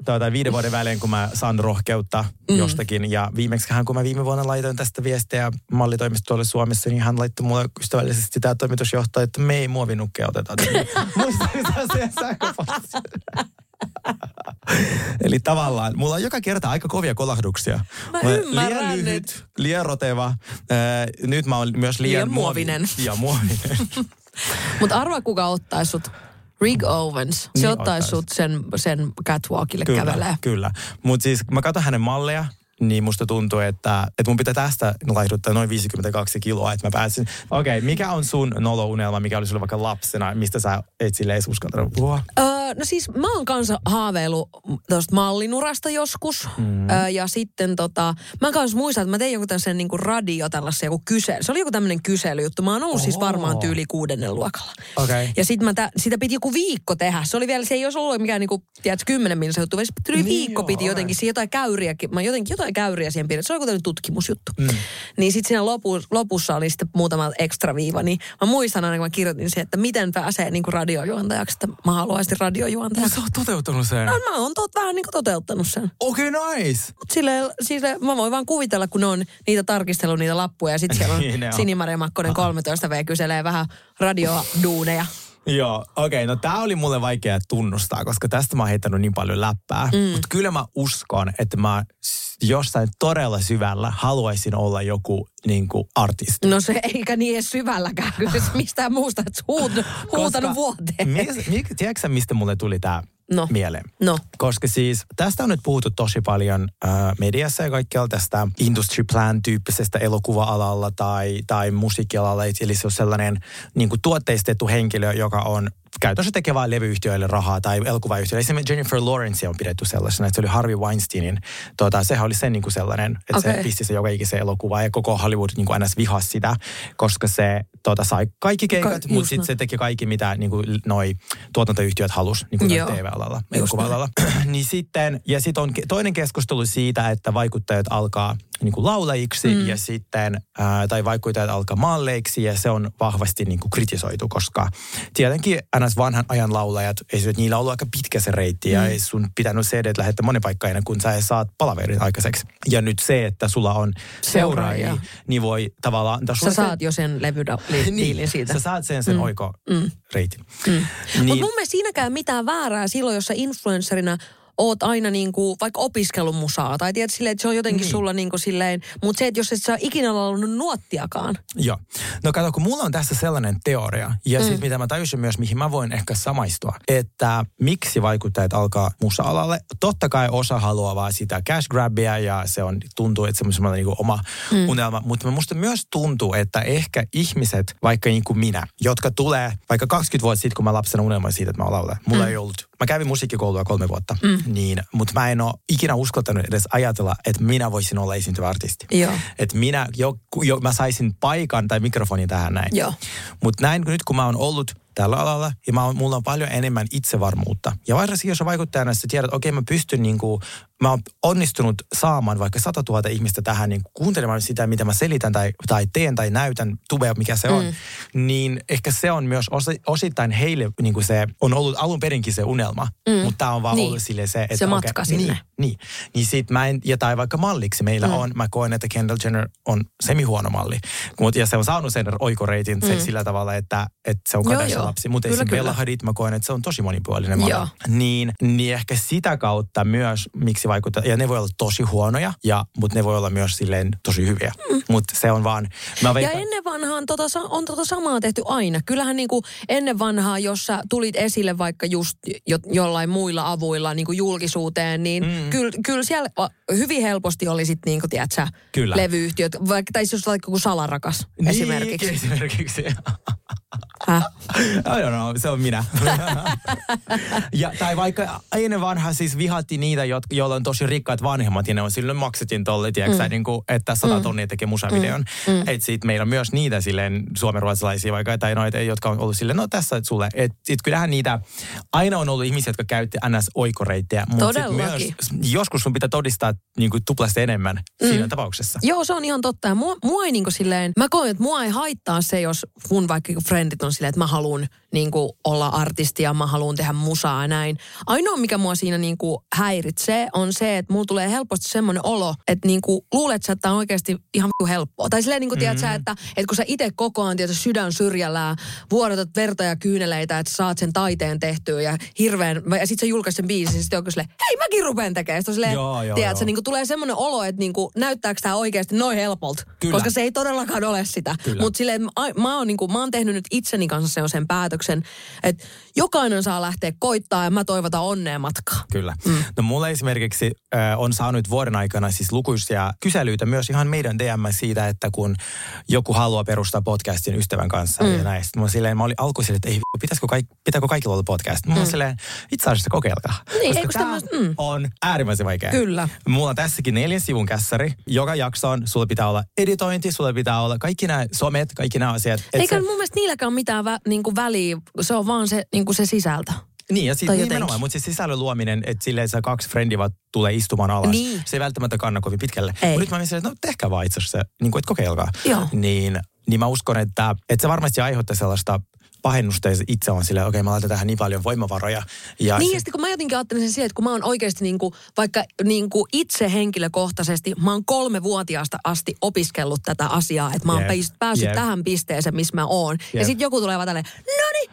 tuota, viiden vuoden välein, kun mä saan rohkeutta mm. jostakin. Ja viimeksi kun mä viime vuonna laitoin tästä viestiä mallitoimistolle Suomessa, niin hän laittoi mulle ystävällisesti tämä toimitusjohtaja, että me ei muovinukkeja oteta. Muistatko se sähköposti? Eli tavallaan, mulla on joka kerta aika kovia kolahduksia. Mä olen ymmärrän liian lyhyt, nyt. liian roteva. Äh, nyt mä oon myös liian, Liian muovinen. Muovi, ja muovinen. Mutta arvaa, kuka ottaisi sut. Rick Owens. Se Niin ottaisi sut sen, sen catwalkille kyllä, kävelee. Kyllä. Mutta siis mä katson hänen malleja, niin musta tuntuu, että, että mun pitää tästä laihduttaa noin 52 kiloa, että mä pääsin. Okei, okay, mikä on sun nolo-unelma, mikä oli sulla vaikka lapsena, mistä sä et sille edes uskaltanut puhua? Öö, no siis mä oon kanssa haaveillut tuosta mallinurasta joskus. Mm. Öö, ja sitten tota, mä kanssa muistan, että mä tein joku tämmöisen niinku radio tällaisen joku kysely. Se oli joku tämmöinen kyselyjuttu. Mä oon ollut siis Oo. varmaan tyyli kuudennen luokalla. Okei. Ja sitten mä tä, sitä piti joku viikko tehdä. Se oli vielä, se ei olisi ollut mikään niinku, tiedätkö, kymmenen minuutin juttu, vaan se tuli Niin viikko joo, piti jotenkin, siihen jotain käyriäkin, mä jotenkin jotain käyriä siihen pidin. Se oli tämmöinen tutkimusjuttu. Mm. Niin sitten siinä lopu, lopussa oli sitten muutama ekstra viiva, niin mä muistan aina, kun mä kirjoitin se, että miten pääsee niinku radiojuontajaksi, että mä haluaisin radiojuontajaksi. Sä oot toteuttanut sen. No, mä oon tot, vähän niin kuin toteuttanut sen. Okei, okay, nice. Mut sille, sille, mä voin vaan kuvitella, kun ne on niitä tarkistellut niitä lappuja ja sitten siellä on Niin on. Sinimaria Makkonen 13V kyselee vähän radioduuneja. Joo, okei, okay, no tää oli mulle vaikea tunnustaa, koska tästä mä oon heittänyt niin paljon läppää. Mm. Mutta kyllä mä uskon, että mä jossain todella syvällä haluaisin olla joku niin kuin artisti. No se eikä niin edes syvälläkään kyllä mistään muusta, että huut, huutanut vuoteen. Mies, mi, tiedätkö mistä mulle tuli tää No. mieleen? No. Koska siis tästä on nyt puhuttu tosi paljon äh, mediassa ja kaikkialla tästä industry plan tyyppisestä elokuva-alalla tai, tai musiikkialalla. Eli se on sellainen niin kuin tuotteistettu henkilö, joka on käytännössä tekee vain levyyhtiöille rahaa tai elokuvayhtiöille. Esimerkiksi Jennifer Lawrence on pidetty sellaisena, että se oli Harvey Weinsteinin. Tota, sehän oli sen niin kuin sellainen, että okay. se pisti se joka ikisen elokuva ja koko Hollywood niin kuin aina vihasi sitä, koska se tota, sai kaikki keikat, Ka- mutta sitten se teki kaikki, mitä niin kuin, noi tuotantoyhtiöt halus niin kuin. TV-alalla, Just elokuva-alalla. niin sitten, ja sitten on toinen keskustelu siitä, että vaikuttajat alkaa niin kuin laulajiksi mm. ja sitten, ää, tai vaikuttajat alkaa malleiksi ja se on vahvasti niin kuin kritisoitu, koska tietenkin ns. vanhan ajan laulajat, ei se, niillä on ollut aika pitkä se reitti ja Mm. ei sun pitänyt CD lähettää monen paikkaan ennen kuin sä saat palaverin aikaiseksi. Ja nyt se, että sulla on seuraajia, Seuraajia. niin voi tavallaan Sä sulle se- saat jo sen levydiilin siitä. Sä saat sen, sen mm. oiko Mm. Reitin. Mm. Niin, Mutta mun mielestä siinäkään mitään väärää silloin, jos sä influencerina oot aina niinku, vaikka opiskellut musaa, tai tiedät silleen, että se on jotenkin niin. sulla niinku silleen, mutta se, että jos et sä ikinä laulunut nuottiakaan. Joo. No kato, kun mulla on tässä sellainen teoria, ja mm. sitten mitä mä tajusin myös, mihin mä voin ehkä samaistua, että miksi vaikuttajat alkaa musa-alalle. Totta kai osa haluaa vaan sitä cash grabia, ja se on, tuntuu, että se on niin oma mm. unelma. Mutta musta myös tuntuu, että ehkä ihmiset, vaikka niin kuin minä, jotka tulee, vaikka 20 vuotta sitten, kun mä lapsena unelmoin siitä, että mä laulan. Mulla mm. ei ollut, mä kävin musiikkikoulua kolme vuotta, mm. niin, mutta mä en ole ikinä uskaltanut edes ajatella, että minä voisin olla esiintyvä artisti. Joo. Että minä, jo, jo, mä saisin paikan tai mikrofonin tähän näin. Mutta näin nyt kun mä oon ollut tällä alalla ja mä oon, mulla on paljon enemmän itsevarmuutta. Ja varsinkin jos on vaikuttajana, sä tiedät, että okei mä pystyn niinku, mä oon onnistunut saamaan vaikka 100 000 ihmistä tähän niin kuuntelemaan sitä, mitä mä selitän tai, tai teen tai näytän, tubea mikä se on. Mm. Niin ehkä se on myös osi, osittain heille niin kuin se, on ollut alun perinkin se unelma, mm. mutta tämä on vaan Niin. ollut sille se, että Se matka okei, sinne. Niin, niin. Niin sit mä en, ja tai vaikka malliksi meillä mm. on, mä koen, että Kendall Jenner on semihuono malli. Mut, ja se on saanut sen oikoreitin mm. se, sillä tavalla, että, että se on Kardashian lapsi. Mutta esimerkiksi Bella. Hadid, mä koen, että se on tosi monipuolinen malli. Joo. Niin, niin ehkä sitä kautta myös, miksi vaikuttaa, ja ne voi olla tosi huonoja, ja, mutta ne voi olla myös silleen tosi hyviä. Mm. Mutta se on vaan, mä Ja veikkaan, ennen vanhaan tota, on tota samaa tehty aina. Kyllähän niinku ennen vanhaa, jos sä tulit esille vaikka just jo, jollain muilla avuilla niinku julkisuuteen, niin mm. kyllä kyl siellä hyvin helposti oli sit niinku, tiedätkö, Kyllä. levyyhtiöt, vaikka tai jos vaikka joku salarakas niin, esimerkiksi. esimerkiksi. Häh? I don't know, se on minä. ja, tai vaikka ennen vanha siis vihatti niitä, jotka, joilla on tosi rikkaat vanhemmat ja ne on silloin maksettiin tolle, tiedätkö, mm. niin kuin, että sata mm. tonnia tekee musavideon. Mm. Mm. Että sit meillä on myös niitä silleen suomenruotsalaisia vaikka, tai noita, jotka on ollut silleen, no tässä sulle. Et sit kyllähän niitä, aina on ollut ihmisiä, jotka käytti ns. oikoreittiä, mutta sit Todellakin. myös joskus sun pitää todistaa niin kuin tuplasti enemmän mm. siinä tapauksessa. Joo, se on ihan totta. Ja mua, mua ei niinku silleen, mä koen, että mua ei haittaa se, jos mun vaikka frendit on silleen, että mä haluan niinku olla artisti ja mä haluan tehdä musaa ja näin. Ainoa, mikä mua siinä niinku häiritsee, on se, että mulla tulee helposti semmoinen olo, että niinku luulet sä, että tää on oikeasti ihan helppoa. Tai silleen niinku, tiedät sä, että, että kun sä itse koko ajan tiedät, sydän syrjällä ja vuodatat verta ja kyyneleitä, että saat sen taiteen tehtyä ja hirveän, ja sit sä julkaiset sen biisin, ja sit joku silleen, hei mäkin rupean tekemään. Sitten silleen, Joo, joo, tiedät, sä, joo. niinku tulee semmoinen olo, että niinku, näyttääkö tämä oikeasti noin helpolta. Kyllä. Koska se ei todellakaan ole sitä. Mutta silleen, mä, mä, oon, niinku, mä oon tehnyt nyt itseni kanssa sellaisen päätöksen, että jokainen saa lähteä koittaa ja mä toivotan onnea matkaa. Kyllä. Mm. No mulla esimerkiksi äh, on saanut vuoden aikana siis lukuisia kyselyitä myös ihan meidän DM siitä, että kun joku haluaa perustaa podcastin ystävän kanssa mm. ja näin. Sitten mä, silleen, mä olin alkuun silleen, että ei, pitäisikö, kaik, pitääkö kaikilla olla podcast? Mä mm. silleen, itse asiassa kokeilkaa. Niin, Koska tämmöistä- mm. on äärimmäisen vaikea. Kyllä. Mulla on tässäkin neljän sivun kässäri. Joka jaksoon sulla pitää olla editointi, sulla pitää olla kaikki nämä somet, kaikki nämä asiat. Et Eikä se- mun mielestä niilläkään ole mitään vä, niinku väliä, se on vaan se, niinku se sisältö. Niin, ja sitten nimenomaan, mutta se sisällön luominen, että silleen sä kaksi frendiä tulee istumaan alas, Niin. se ei välttämättä kanna kovin pitkälle. Ei. Mutta nyt mä mietin, että no tehkää vaan itse asiassa, niin kuin, että kokeilkaa. Joo. Niin, niin mä uskon, että, että se varmasti aiheuttaa sellaista pahennusta ja itse on silleen, okei okay, mä laitan tähän niin paljon voimavaroja. Ja Niin se- ja sitten kun mä jotenkin ajattelen sen siihen, että kun mä oon oikeasti niinku, vaikka niinku itse henkilökohtaisesti, mä oon kolme vuotiaasta asti opiskellut tätä asiaa, että mä oon yeah. päässyt jep. tähän pisteeseen, missä mä oon. Ja Jep. sitten joku tulee vaan tälleen, no niin,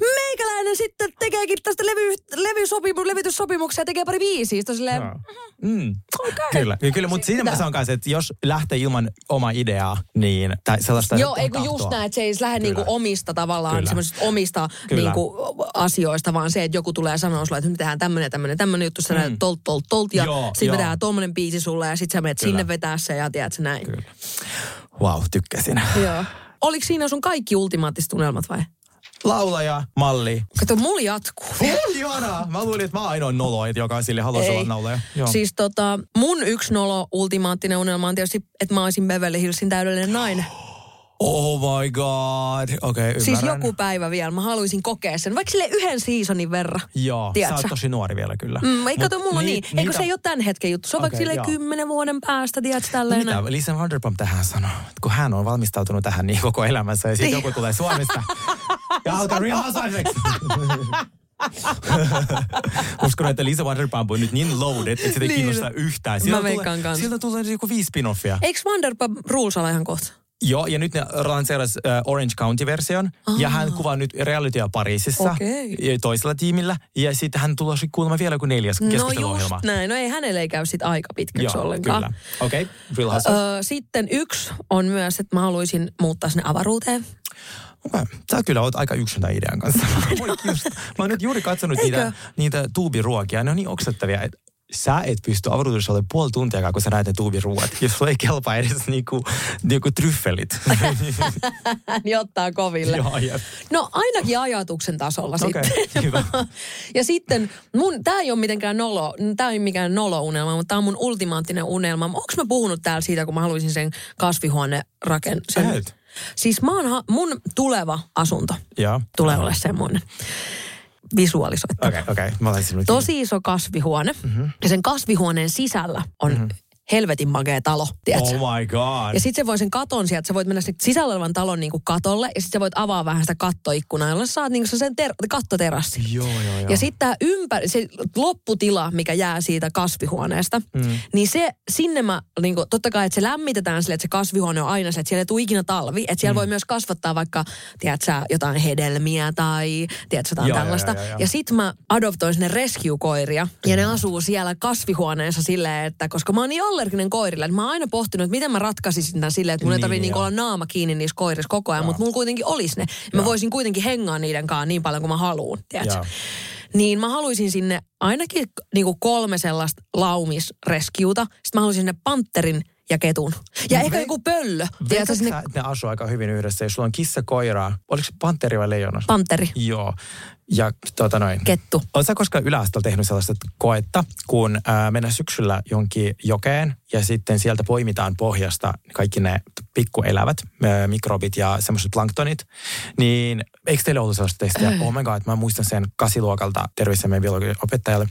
meikäläinen sitten tekeekin tästä levy, levysopimu, levytyssopimuksia ja tekee pari biisiä. Silleen, Joo. Mm. okei. Kyllä, kyllä, mutta siinä mä sanon kanssa, että jos lähtee ilman omaa ideaa, niin tai sellaista Joo, ei kun just näin, että se ei lähde niinku omista tavallaan semmoisista omista Kyllä. niinku asioista, vaan se, että joku tulee sanoa sulle, että nyt tehdään tämmöinen, tämmöinen, tämmöinen juttu, sä mm. tolt, tolt, tolt, ja sitten tehdään tommonen biisi sulle, ja sitten sä menet Kyllä. sinne vetää se, ja tiedät sä näin. Kyllä. Wow, tykkäsin. Joo. Oliko siinä sun kaikki ultimaattiset unelmat vai? Laulaja, malli. Kato, mulla jatkuu. Ihanaa. Mä luulin, että mä oon ainoa nolo, että joka sille haluaisi olla laulaja. Joo. Siis tota, mun yksi nolo ultimaattinen unelma on tietysti, että mä olisin Beverly Hillsin täydellinen nainen. Oh my god. Okei, okay, ymmärrän. Siis joku päivä vielä, mä haluaisin kokea sen, vaikka sille yhden seasonin verran. Joo, Tiedätkö? sä oot tosi nuori vielä kyllä. Mm, ei kato, mulla on ni- niin. Eikö niitä- se ei ole tämän hetken juttu? Se on Okei, vaikka silleen joo. kymmenen vuoden päästä, tiedätkö, tälleen. No mitä Lisa Vanderpump tähän sanoo? Kun hän on valmistautunut tähän niin koko elämänsä ja sitten joku tulee Suomesta ja alkaa Real Housewives. Uskon, että Lisa Vanderpump on nyt niin loaded, että sitä ei Niin. kiinnosta yhtään. Mä tulee, veikkaan sieltä tulee joku viisi spin-offia. Eikö Vanderpump Rules ole ihan kohta? Joo, ja nyt ne lanseeras uh, Orange County-version. Ja hän kuvaa nyt realitya Pariisissa Okei. ja toisella tiimillä. Ja sitten hän tulee kuulemma vielä kuin neljäs No just keskusteluohjelma. näin. No ei hänelle ei käy sit aika pitkäksi Joo, ollenkaan. kyllä. Okei, okay. Real. Öö, sitten yksi on myös, että mä haluaisin muuttaa sinne avaruuteen. Okay. Sä kyllä oot aika yksin tämän idean kanssa. Just. Mä oon nyt juuri katsonut Eikö? niitä, niitä tuubiruokia. Ne on niin oksettavia, että sä et pysty avaruudessa olemaan puoli tuntia, kun sä näet ne tuubiruot. Jos sulla ei kelpaa edes niinku, niinku tryffelit. niin ottaa koville. Joo, jep. No ainakin ajatuksen tasolla Okei, sitten. hyvä. ja sitten, mun, tää ei ole mitenkään nolo, tää ei ole mikään nolo-unelma, mutta tää on mun ultimaattinen unelma. Onko mä puhunut täällä siitä, kun mä haluaisin sen kasvihuone raken... Sen, Et. Siis mä oon, ha- mun tuleva asunto Joo. tulee olemaan semmoinen. Visualisoittava. Okei, okay. Okay. Mä Tosi iso kasvihuone. Mhm. Mm-hmm. Ja sen kasvihuoneen sisällä on mm-hmm. Helvetin magea talo, tiedätkö? Oh my god. Ja sitten sä voi sen katon sieltä, sä voit mennä sit sisällä olevan talon niinku katolle ja sitten sä voit avaa vähän sitä kattoikkunaa, jolla sä saat niinku sen ter- kattoterassi. Joo, joo, joo. Ja sitten tämä ympäri, se lopputila, mikä jää siitä kasvihuoneesta, mm. niin se sinne mä, niinku, totta kai, että se lämmitetään sille, että se kasvihuone on aina se, että siellä ei tule ikinä talvi. Että siellä mm. voi myös kasvattaa vaikka, tiedät sä, jotain hedelmiä tai tiedät sä, jotain Joo, tällaista. joo, joo, joo. Ja sit mä adoptoin sinne rescue-koiria ja ne asuu siellä kasvihuoneessa silleen, että koska mä oon niin allerginen koirille, mä oon aina pohtinut, että miten mä ratkaisisin tämän silleen, että mun ei Niin, tarvitse niin joo. olla naama kiinni niissä koirissa koko ajan, mutta mulla kuitenkin olisi ne. Ja mä voisin kuitenkin hengaa niiden kanssa niin paljon kuin mä haluan. Niin mä haluaisin sinne ainakin niinku kolme sellaista laumisreskiuta. Sitten mä haluaisin sinne panterin ja ketun. Ja ehkä Ve- joku pöllö. Tiedätkö, sinne että ne asuu aika hyvin yhdessä, jos sulla on kissa, koiraa. Oliko se panteri vai leijona? panteri, Joo. Ja tota noin. kettu. Oletko koskaan yläasteella tehnyt sellaista koetta, kun ää, mennään syksyllä jonkin jokeen ja sitten sieltä poimitaan pohjasta kaikki ne pikkuelävät, ää, mikrobit ja semmoiset planktonit, niin eikö teillä ollut sellaista testiä? Oh my god, mä muistan sen kasiluokalta terveisiä meidän biologian opettajalle.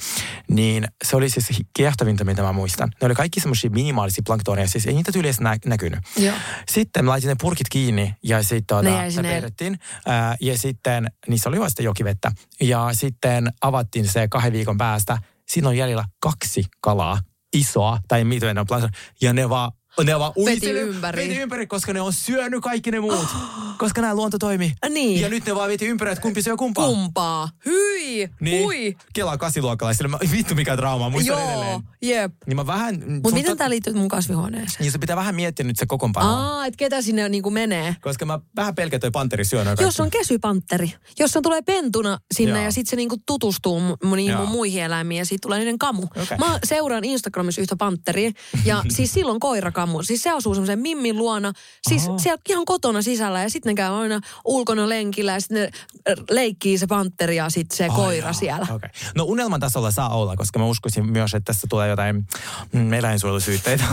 Niin se oli siis kiehtovinta, mitä mä muistan. Ne oli kaikki semmoisia minimaalisia planktoneja, siis ei niitä tyyli edes nä- näkynyt. Joo. Sitten mä laitin ne purkit kiinni ja sitten Ne se sinne- petettiin. Ää, ja sitten niissä oli vasta jokivettä. Ja sitten avattiin se kahden viikon päästä. Siinä on jäljellä kaksi kalaa, isoa, tai miten ne on ja ne vaan ne vaan Veti ympäri. Veti ympäri, koska ne on syönyt kaikki ne muut. koska nämä luonto toimii. Niin. Ja nyt ne vaan veti ympäri, että kumpi syö kumpaa. Kumpaa. Hyi. Niin. Hui. Kelaa kasiluokkalaisille. Mä- Vittu mikä trauma, muistan Joo. edelleen. Jep. Niin mä vähän... Mutta miten tämä liittyy mun kasvihuoneeseen? Niin se pitää vähän miettiä nyt se kokoonpano. Aa, että ketä sinne niinku menee. Koska mä vähän pelkään toi panteri syö Jos on kesypantteri, jos on tulee pentuna sinne Joo. ja sitten se niinku tutustuu mu- niihin mun muihin eläimiin ja siitä tulee niiden kamu. Okei. Mä seuraan Instagramissa yhtä pantteria ja siis silloin koirakamu. Siis se asuu semmoisen Mimmin luona, siis Oho. siellä ihan kotona sisällä ja sitten ne käy aina ulkona lenkillä ja sitten ne äh, leikkii se pantteri ja sitten se Ai koira jaa, siellä. Okay. No unelman tasolla saa olla, koska mä uskoisin myös, että tässä tulee jotain mm, eläinsuojelusyytteitä.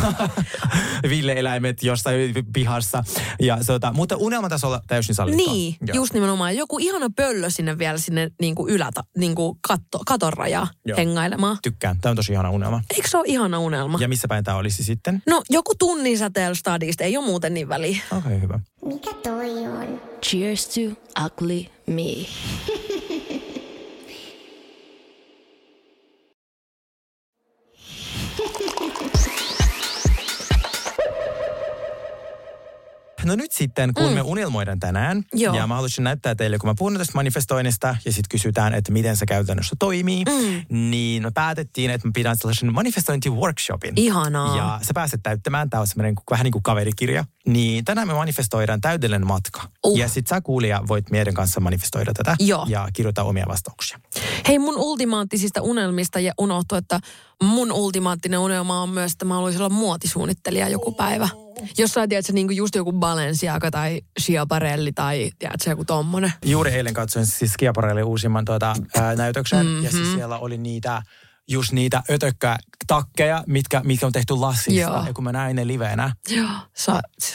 Ville-eläimet jossain pihassa. Ja, sota, mutta unelman tasolla täysin sallittua. Niin, Joo. just nimenomaan. Joku ihana pöllö sinne vielä sinne niinku yläta, niinku katto, katon rajaa Joo. hengailemaan. Tykkään. Tämä on tosi ihana unelma. Eikö se ole ihana unelma? Ja missä päin tämä olisi sitten? No joku tunnin säteellä stadista, ei ole muuten niin väliä. Okei, okay, hyvä. Mikä toi on? Cheers to ugly me. No nyt sitten, kun mm. me unelmoidaan tänään, Joo. ja mä haluaisin näyttää teille, kun mä puhun tästä manifestoinnista, ja sitten kysytään, että miten se käytännössä toimii, mm. niin me päätettiin, että mä pidän sellaisen manifestointi-workshopin. Ihanaa. Ja sä pääset täyttämään, tämä on semmoinen vähän niin kuin kaverikirja. Niin tänään me manifestoidaan täydellinen matka. Uh. Ja sit sä kuulija voit meidän kanssa manifestoida tätä Joo. ja kirjoittaa omia vastauksia. Hei, mun ultimaattisista unelmista ja unohtu, että mun ultimaattinen unelma on myös, että mä haluaisin olla muotisuunnittelija joku päivä. Jossain, tiedätkö, niin kuin just joku Balenciaga tai Schiaparelli tai tiedätkö, joku tommonen. Juuri eilen katsoin siis Schiaparelli uusimman tuota, ää, näytöksen. Mhm. Ja siis siellä oli niitä just niitä ötökkätakkeja, mitkä, mitkä on tehty lassista. Joo. Ja kun mä näin ne liveenä, Joo.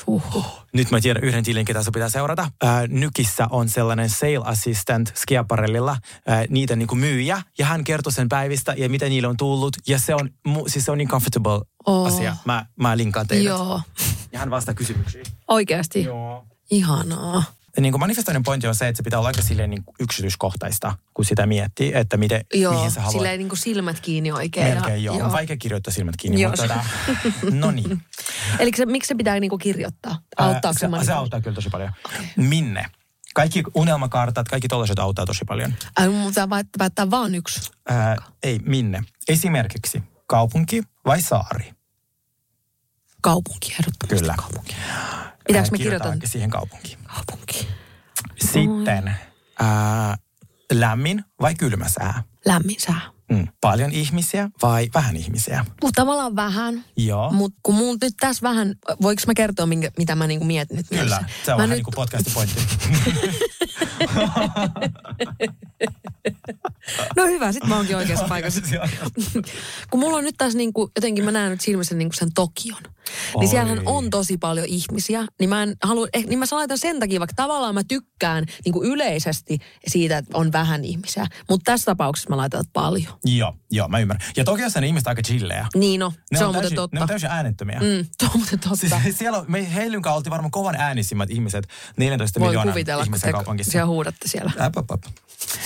Uh. nyt mä tiedän yhden tilin, ketä se pitää seurata. Ää, Nykissä on sellainen sale assistant Skiaparellilla, ää, niitä niinku myyjä, ja hän kertoo sen päivistä ja mitä niille on tullut. Ja se on, mu- siis se on niin comfortable Oo. asia. Mä, mä linkaan teidät. Joo. Ja hän vastaa kysymyksiin. Oikeasti. Joo. Ihanaa. Niin kuin manifestoinnin pointti on se, että se pitää olla aika silleen niin kuin yksityiskohtaista, kun sitä miettii, että miten, Joo, mihin sä haluat. silleen niin kuin silmät kiinni oikein. Melkein joo. On vaikea kirjoittaa silmät kiinni, Joo, mutta tota, no niin. Eli se, miksi se pitää niinku kirjoittaa? Auttaako Ää, se, se, se auttaa kyllä tosi paljon. Minne? Kaikki unelmakartat, kaikki tollaiset auttaa tosi paljon. Ai, vai- päättää vaan yksi. Ää, ei, minne? Esimerkiksi kaupunki vai saari? Kaupunki, ehdottomasti Kyllä. kaupunki. Pitääkö Ää, me kirjoitan siihen kaupunkiin. kaupunki? Sitten ää, lämmin vai kylmä sää? Lämmin sää. Mm. Paljon ihmisiä vai vähän ihmisiä? Mutta tavallaan vähän. Joo. Mutta kun mulla nyt tässä vähän, voiko mä kertoa, minkä, mitä mä niinku mietin nyt Kyllä, mielessä? se on mä vähän nyt, niin kuin podcastin pointti. No hyvä, sit mä oonkin oikeassa paikassa. kun mulla on nyt tässä niinku, jotenkin mä näen nyt silmissä niinku sen Tokion. Oi. Niin siellähän on tosi paljon ihmisiä. Niin mä en halua, eh, niin mä laitan sen takia, vaikka tavallaan mä tykkään niinku yleisesti siitä, että on vähän ihmisiä. Mutta tässä tapauksessa mä laitan paljon. Joo, joo, mä ymmärrän. Ja Tokiossa ne ihmiset aika chillejä. Niin no, Ne se on, täysin, muuten totta. Ne on täysin äänettömiä. Mm, se on muuten totta. Siis siellä on, me Heilyn kanssa oltiin varmaan kovan äänisimmät ihmiset 14 Voi miljoonan kuvitella, ihmisen te kaupungissa. siellä huudatte siellä. Äp, äp, äp.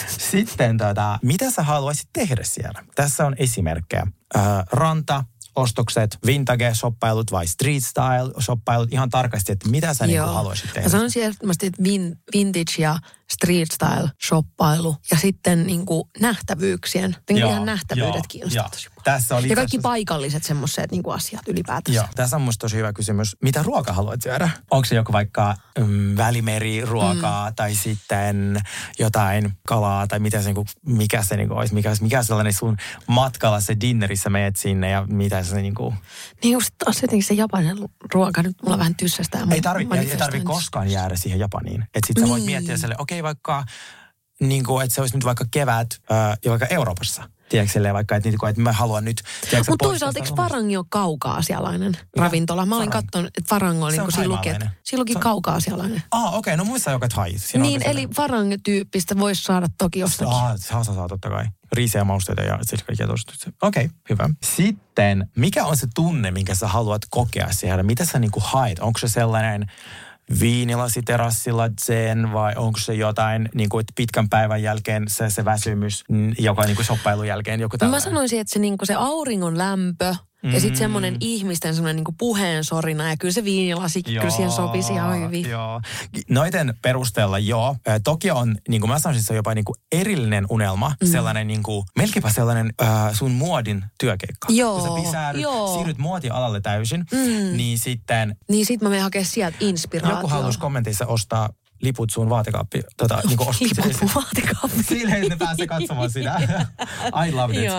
Sitten tota, mitä sä haluaisit tehdä siellä? Tässä on esimerkkejä. Äh, ranta, ostokset, vintage-shoppailut vai street style-shoppailut. Ihan tarkasti, että mitä sä niinku haluaisit tehdä. Mä sanoisin ehdottomasti, että vin, vintage ja street style shoppailu ja sitten niin kuin nähtävyyksien, niin Joo, ihan nähtävyydet joo, kiinnostaa tosi paljon. Tässä oli ja kaikki asiassa- paikalliset semmoiset niin kuin asiat ylipäätänsä. Joo, tässä on musta tosi hyvä kysymys. Mitä ruokaa haluat syödä? Onko se joku vaikka mm, välimeriruokaa mm. tai sitten jotain kalaa tai mitä se, niinku, mikä se niinku olisi? Mikä, mikä sellainen sun matkalla se dinnerissä meet sinne ja mitä se niinku... Niin just taas jotenkin se japanin ruoka nyt mulla vähän tyssästä. Ei tarvi, ei, tarvi koskaan jäädä siihen Japaniin. Että sit sä voit Niin. miettiä sille, okei vaikka, niin kuin, että se olisi nyt vaikka kevät äh, ja vaikka Euroopassa. Tiedätkö silleen vaikka, että, niin että mä haluan nyt... Mutta toisaalta eikö? Farangi ole kaukaa-asialainen ravintola? Mä olin katsonut, että Farang on, Se niin kuin siinä luki, että Se on- kaukaa-asialainen. Ah, okei, okay, no muissa joka. Siinä on Niin, eli Farang-tyyppistä voisi saada toki jostakin. Ah, saa, saa, saa, totta kai. Riisiä ja mausteita ja sitten kaikkia tosta. Okei, okay, hyvä. Sitten, mikä on se tunne, minkä sä haluat kokea siellä? Mitä sä niinku haet? Onko se sellainen viinilasiterassilla zen vai onko se jotain niin kuin, että pitkän päivän jälkeen se, se väsymys, joka niin kuin shoppailun jälkeen joku Mä tällainen? sanoisin, että se, niinku, se auringon lämpö ja sitten semmoinen ihmisten semmoinen niinku puheensorina ja kyllä se viinilasi, kyllä siihen sopisi ihan hyvin. Joo. Noiden perusteella joo. Toki on, niin kuin mä sanoisin, se on jopa niin kuin erillinen unelma. Mm. Sellainen niin kuin, melkeinpä sellainen äh, sun muodin työkeikka. Joo, Kun sä pisääryt, joo. siirryt muotialalle täysin, mm. niin sitten Niin sit mä menen hakemaan sieltä inspiraatiota. joku haluaisi kommenteissa ostaa liput sun vaatekaappi. Tota, niin kuin Liput mun vaatekaappiin. Sille, että ne pääsee katsomaan sitä. I love it.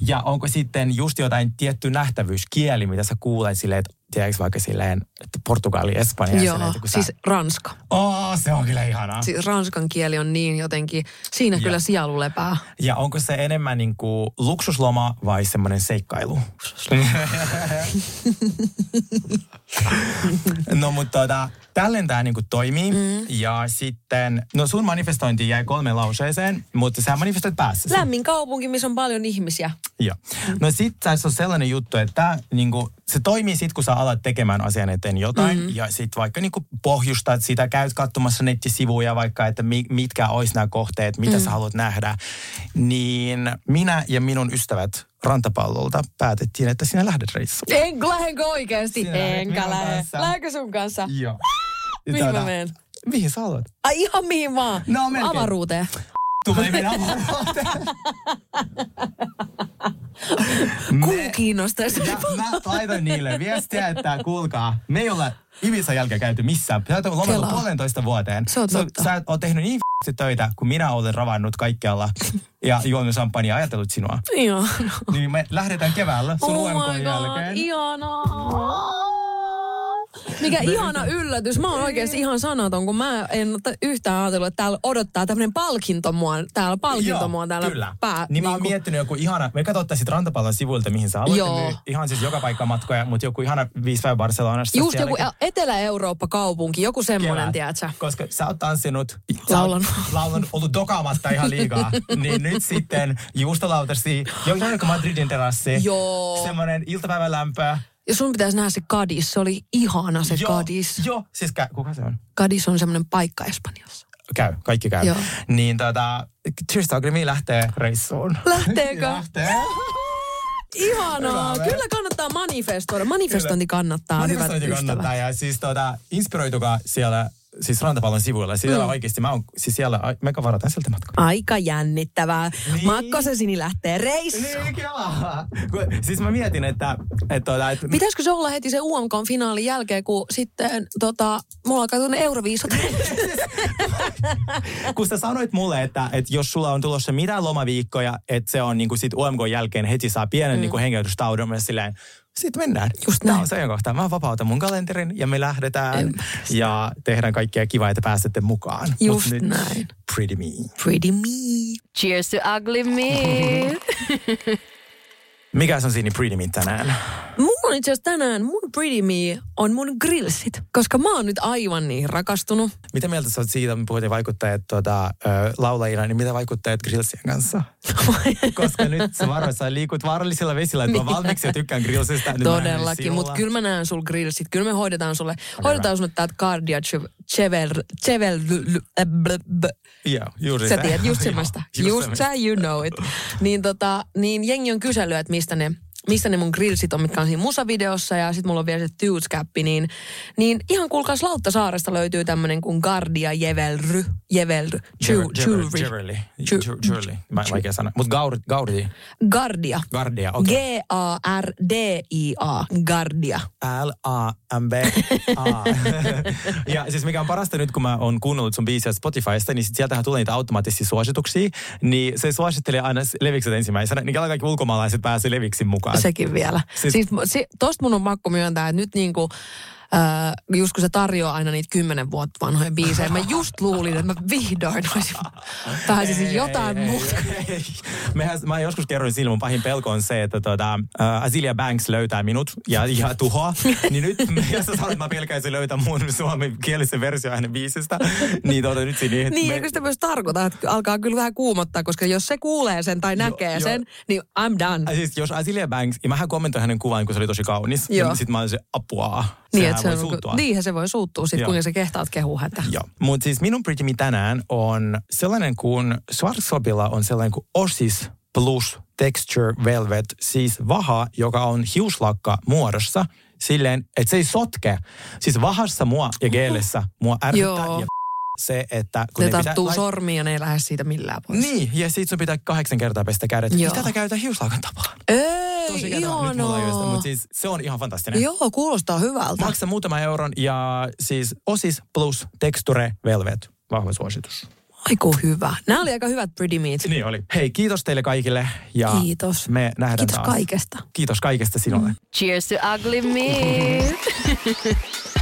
Ja onko sitten just jotain tietty nähtävyyskieli, mitä sä kuulet silleen, että tiedätkö vaikka silleen, että Portugali, Espanja. Joo, silleen, että siis sä... ranska. Oh, se on kyllä ihanaa. Siis ranskan kieli on niin jotenkin, siinä kyllä sielu lepää. Ja onko se enemmän niin kuin luksusloma vai semmoinen seikkailu? no mutta tota, tälleen tämä niin toimii. Mm. Ja sitten, no sun manifestointi jäi kolmeen lauseeseen, mutta sä manifestoit päässä. Lämmin kaupunki, missä on paljon ihmisiä. Joo. No sit tässä on sellainen juttu, että tää, niinku, se toimii sit, kun sä alat tekemään asian eteen jotain. Mm-hmm. Ja sit vaikka niinku pohjustat sitä, käyt katsomassa nettisivuja vaikka, että mi, mitkä olisi nämä kohteet, mitä mm. sä haluat nähdä. Niin minä ja minun ystävät rantapallolta päätettiin, että sinä lähdet reissuun. En, lähdenkö oikeasti? Sinä Enkä lähde. Lähdenkö sun kanssa? Joo. Mihin mä menen? Mihin sä haluat? Ai ihan mihin vaan? No, melkein. Avaruuteen. Minä avaruuteen. Kuu kiinnostaisi. Ja mä laitoin niille viestiä, että kuulkaa, me ei olla Ibisan jälkeen käyty missään. Sä oot Kelaa. puolentoista vuoteen. Se on totta. Sä oot tehnyt niin töitä, kun minä olen ravannut kaikkialla ja juonut champagnea ja ajatellut sinua. Joo. Niin me lähdetään keväällä sun Oh UMK my god, jälkeen. ihanaa. Mikä ihana yllätys. Mä oon oikeasti ihan sanaton, kun mä en yhtään ajatellut, että täällä odottaa tämmöinen palkinto mua, täällä palkinto mua täällä kyllä. pää. Niin mä oon niinku- miettinyt joku ihana, me katsottaisiin rantapallon sivuilta, mihin sä haluat. Joo. Niin Ihan siis joka paikka matkoja, mutta joku ihana viisi päivä Barcelonassa. Just joku sielläkin. Etelä-Eurooppa-kaupunki, joku semmoinen, tiedätkö? Koska sä oot tanssinut, Laulanut. laulanut, ollut dokaamatta ihan liikaa. niin nyt sitten juustolautasi, joku Madridin terassi. Joo. Semmoinen iltapäivän lämpö. Ja sun pitäisi nähdä se Kadis, se oli ihana se Joo, Kadis. Joo, siis kä- kuka se on? Kadis on semmoinen paikka Espanjassa. Käy, kaikki käy. Joo. Niin tota, to Agree lähtee reissuun. Lähteekö? Lähtee. Ihanaa. Hyvä. Kyllä kannattaa manifestoida. Manifestointi kannattaa, hyvät Manifestointi ystävät. kannattaa ja siis tota, inspiroitukaa siellä siis rantapallon sivuilla. Siellä mm. oikeasti mä oon, siis siellä, mega varataan sieltä matkaa. Aika jännittävää. Niin. Niin. Makkosesini lähtee reissuun. Niin, kelaa. Kun- Siis mä mietin, että, että, tota, että Pitäisikö se olla heti se UMK-finaalin jälkeen, kun sitten tota, mulla alkaa tuonne Euroviisut. kun sä sanoit mulle, että, että jos sulla on tulossa mitään lomaviikkoja, että se on niin kuin sit UMK jälkeen heti saa pienen mm. niin kuin hengäytystaudon, mä silleen, sitten mennään. Just näin. on se ajankohta. Mä vapautan mun kalenterin ja me lähdetään Ymmärrän. ja tehdään kaikkea kivaa, että pääsette mukaan. Just nyt, näin. Pretty me. Pretty me. Cheers to ugly me. Mikä on siinä Pretty me tänään? Mulla on itse asiassa tänään, mun Pretty Me on mun grillsit. Koska mä oon nyt aivan niin rakastunut. Mitä mieltä sä oot siitä, me puhuttiin vaikuttajat tuota, laulajina, niin mitä vaikuttajat grillsien kanssa? Koska nyt sä varoit, sä liikut vaarallisilla vesillä, että mä valmiiksi jo tykkään grillsistä. näen Todellakin, mutta kyllä mä näen sul grillsit. Kyllä me hoidetaan sulle, hoidetaan sulle täältä cardia chevel, chevel, Joo, juuri Sä se. tiedät, just semmoista. just sä, you know it. Niin, tota, niin jengi on kysellyt, että mistä ne, mistä ne mun grillsit on, mitkä on siinä musavideossa. Ja sit mulla on vielä se toothcappi. Niin, niin ihan kuulkaas Lauttasaaresta löytyy tämmönen kuin Gardia Jevelry. Jevelry. Jew- Jewelry. Jewelry. Vaikea sana. Mutta Gaudi. Gardia. Gardia, okei. G-A-R-D-I-A. Gardia. L-A-M-B-A. ja siis mikä on parasta nyt, kun mä oon kuunnellut sun biisiä Spotifysta, niin sit sieltähän tulee niitä automaattisia suosituksia. Niin se suosittelee aina levikset ensimmäisenä. Niin kaikki ulkomaalaiset pääsee leviksin mukaan. Sekin vielä. Siis- Siis, si, tosta mun on pakko myöntää, että nyt niinku, äh, just kun se tarjoaa aina niitä kymmenen vuotta vanhoja biisejä, mä just luulin, että mä vihdoin olisin, pääsisin jotain ei, muuta. ei, ei. Mehän, mä joskus kerroin sille, mun pahin pelko on se, että tota, uh, Azilia Banks löytää minut ja, ja tuhoaa. niin nyt, jos sä sanoit, mä pelkäisin löytää mun suomenkielisen versio hänen biisistä, niin tota, nyt siinä... Niin, eikö sitä myös tarkoita, että alkaa kyllä vähän kuumottaa, koska jos se kuulee sen tai näkee joo. sen, niin I'm done. Äh, Siis jos Azilia Banks, ja mähän kommentoin hänen kuvan, kun se oli tosi kaunis. Joo. Ja sit mä olin se apua. Niin, että se voi on, suuttua. niinhän se voi suuttua sit, Joo. kuinka sä kehtaat kehua häntä. Joo, mutta siis minun Pretty Me tänään on sellainen kuin Schwarzkopilla on sellainen kuin Osis Plus Texture Velvet, siis vaha, joka on hiuslakka muodossa silleen, että se ei sotke. Siis vahassa mua ja geelessä mua ärsyttää Joo. ja se, että kun Ne ne pitää... tarttuu lait- sormiin ja ne ei lähde siitä millään pois. Niin, ja sit sun pitää kahdeksan kertaa pestä kädet. Joo. Mitä tätä käytetään hiuslakan tapaan? Ei, Tosi ihanaa. Mutta siis se on ihan fantastinen. Joo, kuulostaa hyvältä. Maksaa muutama euron ja siis Osis Plus Texture Velvet. Vahva suositus. Aiku hyvä. Nämä oli aika hyvät Pretty Meat. Niin oli. Hei, kiitos teille kaikille. Ja Kiitos. Me nähdään Kiitos taas. kaikesta. Kiitos kaikesta sinulle. Cheers to ugly me.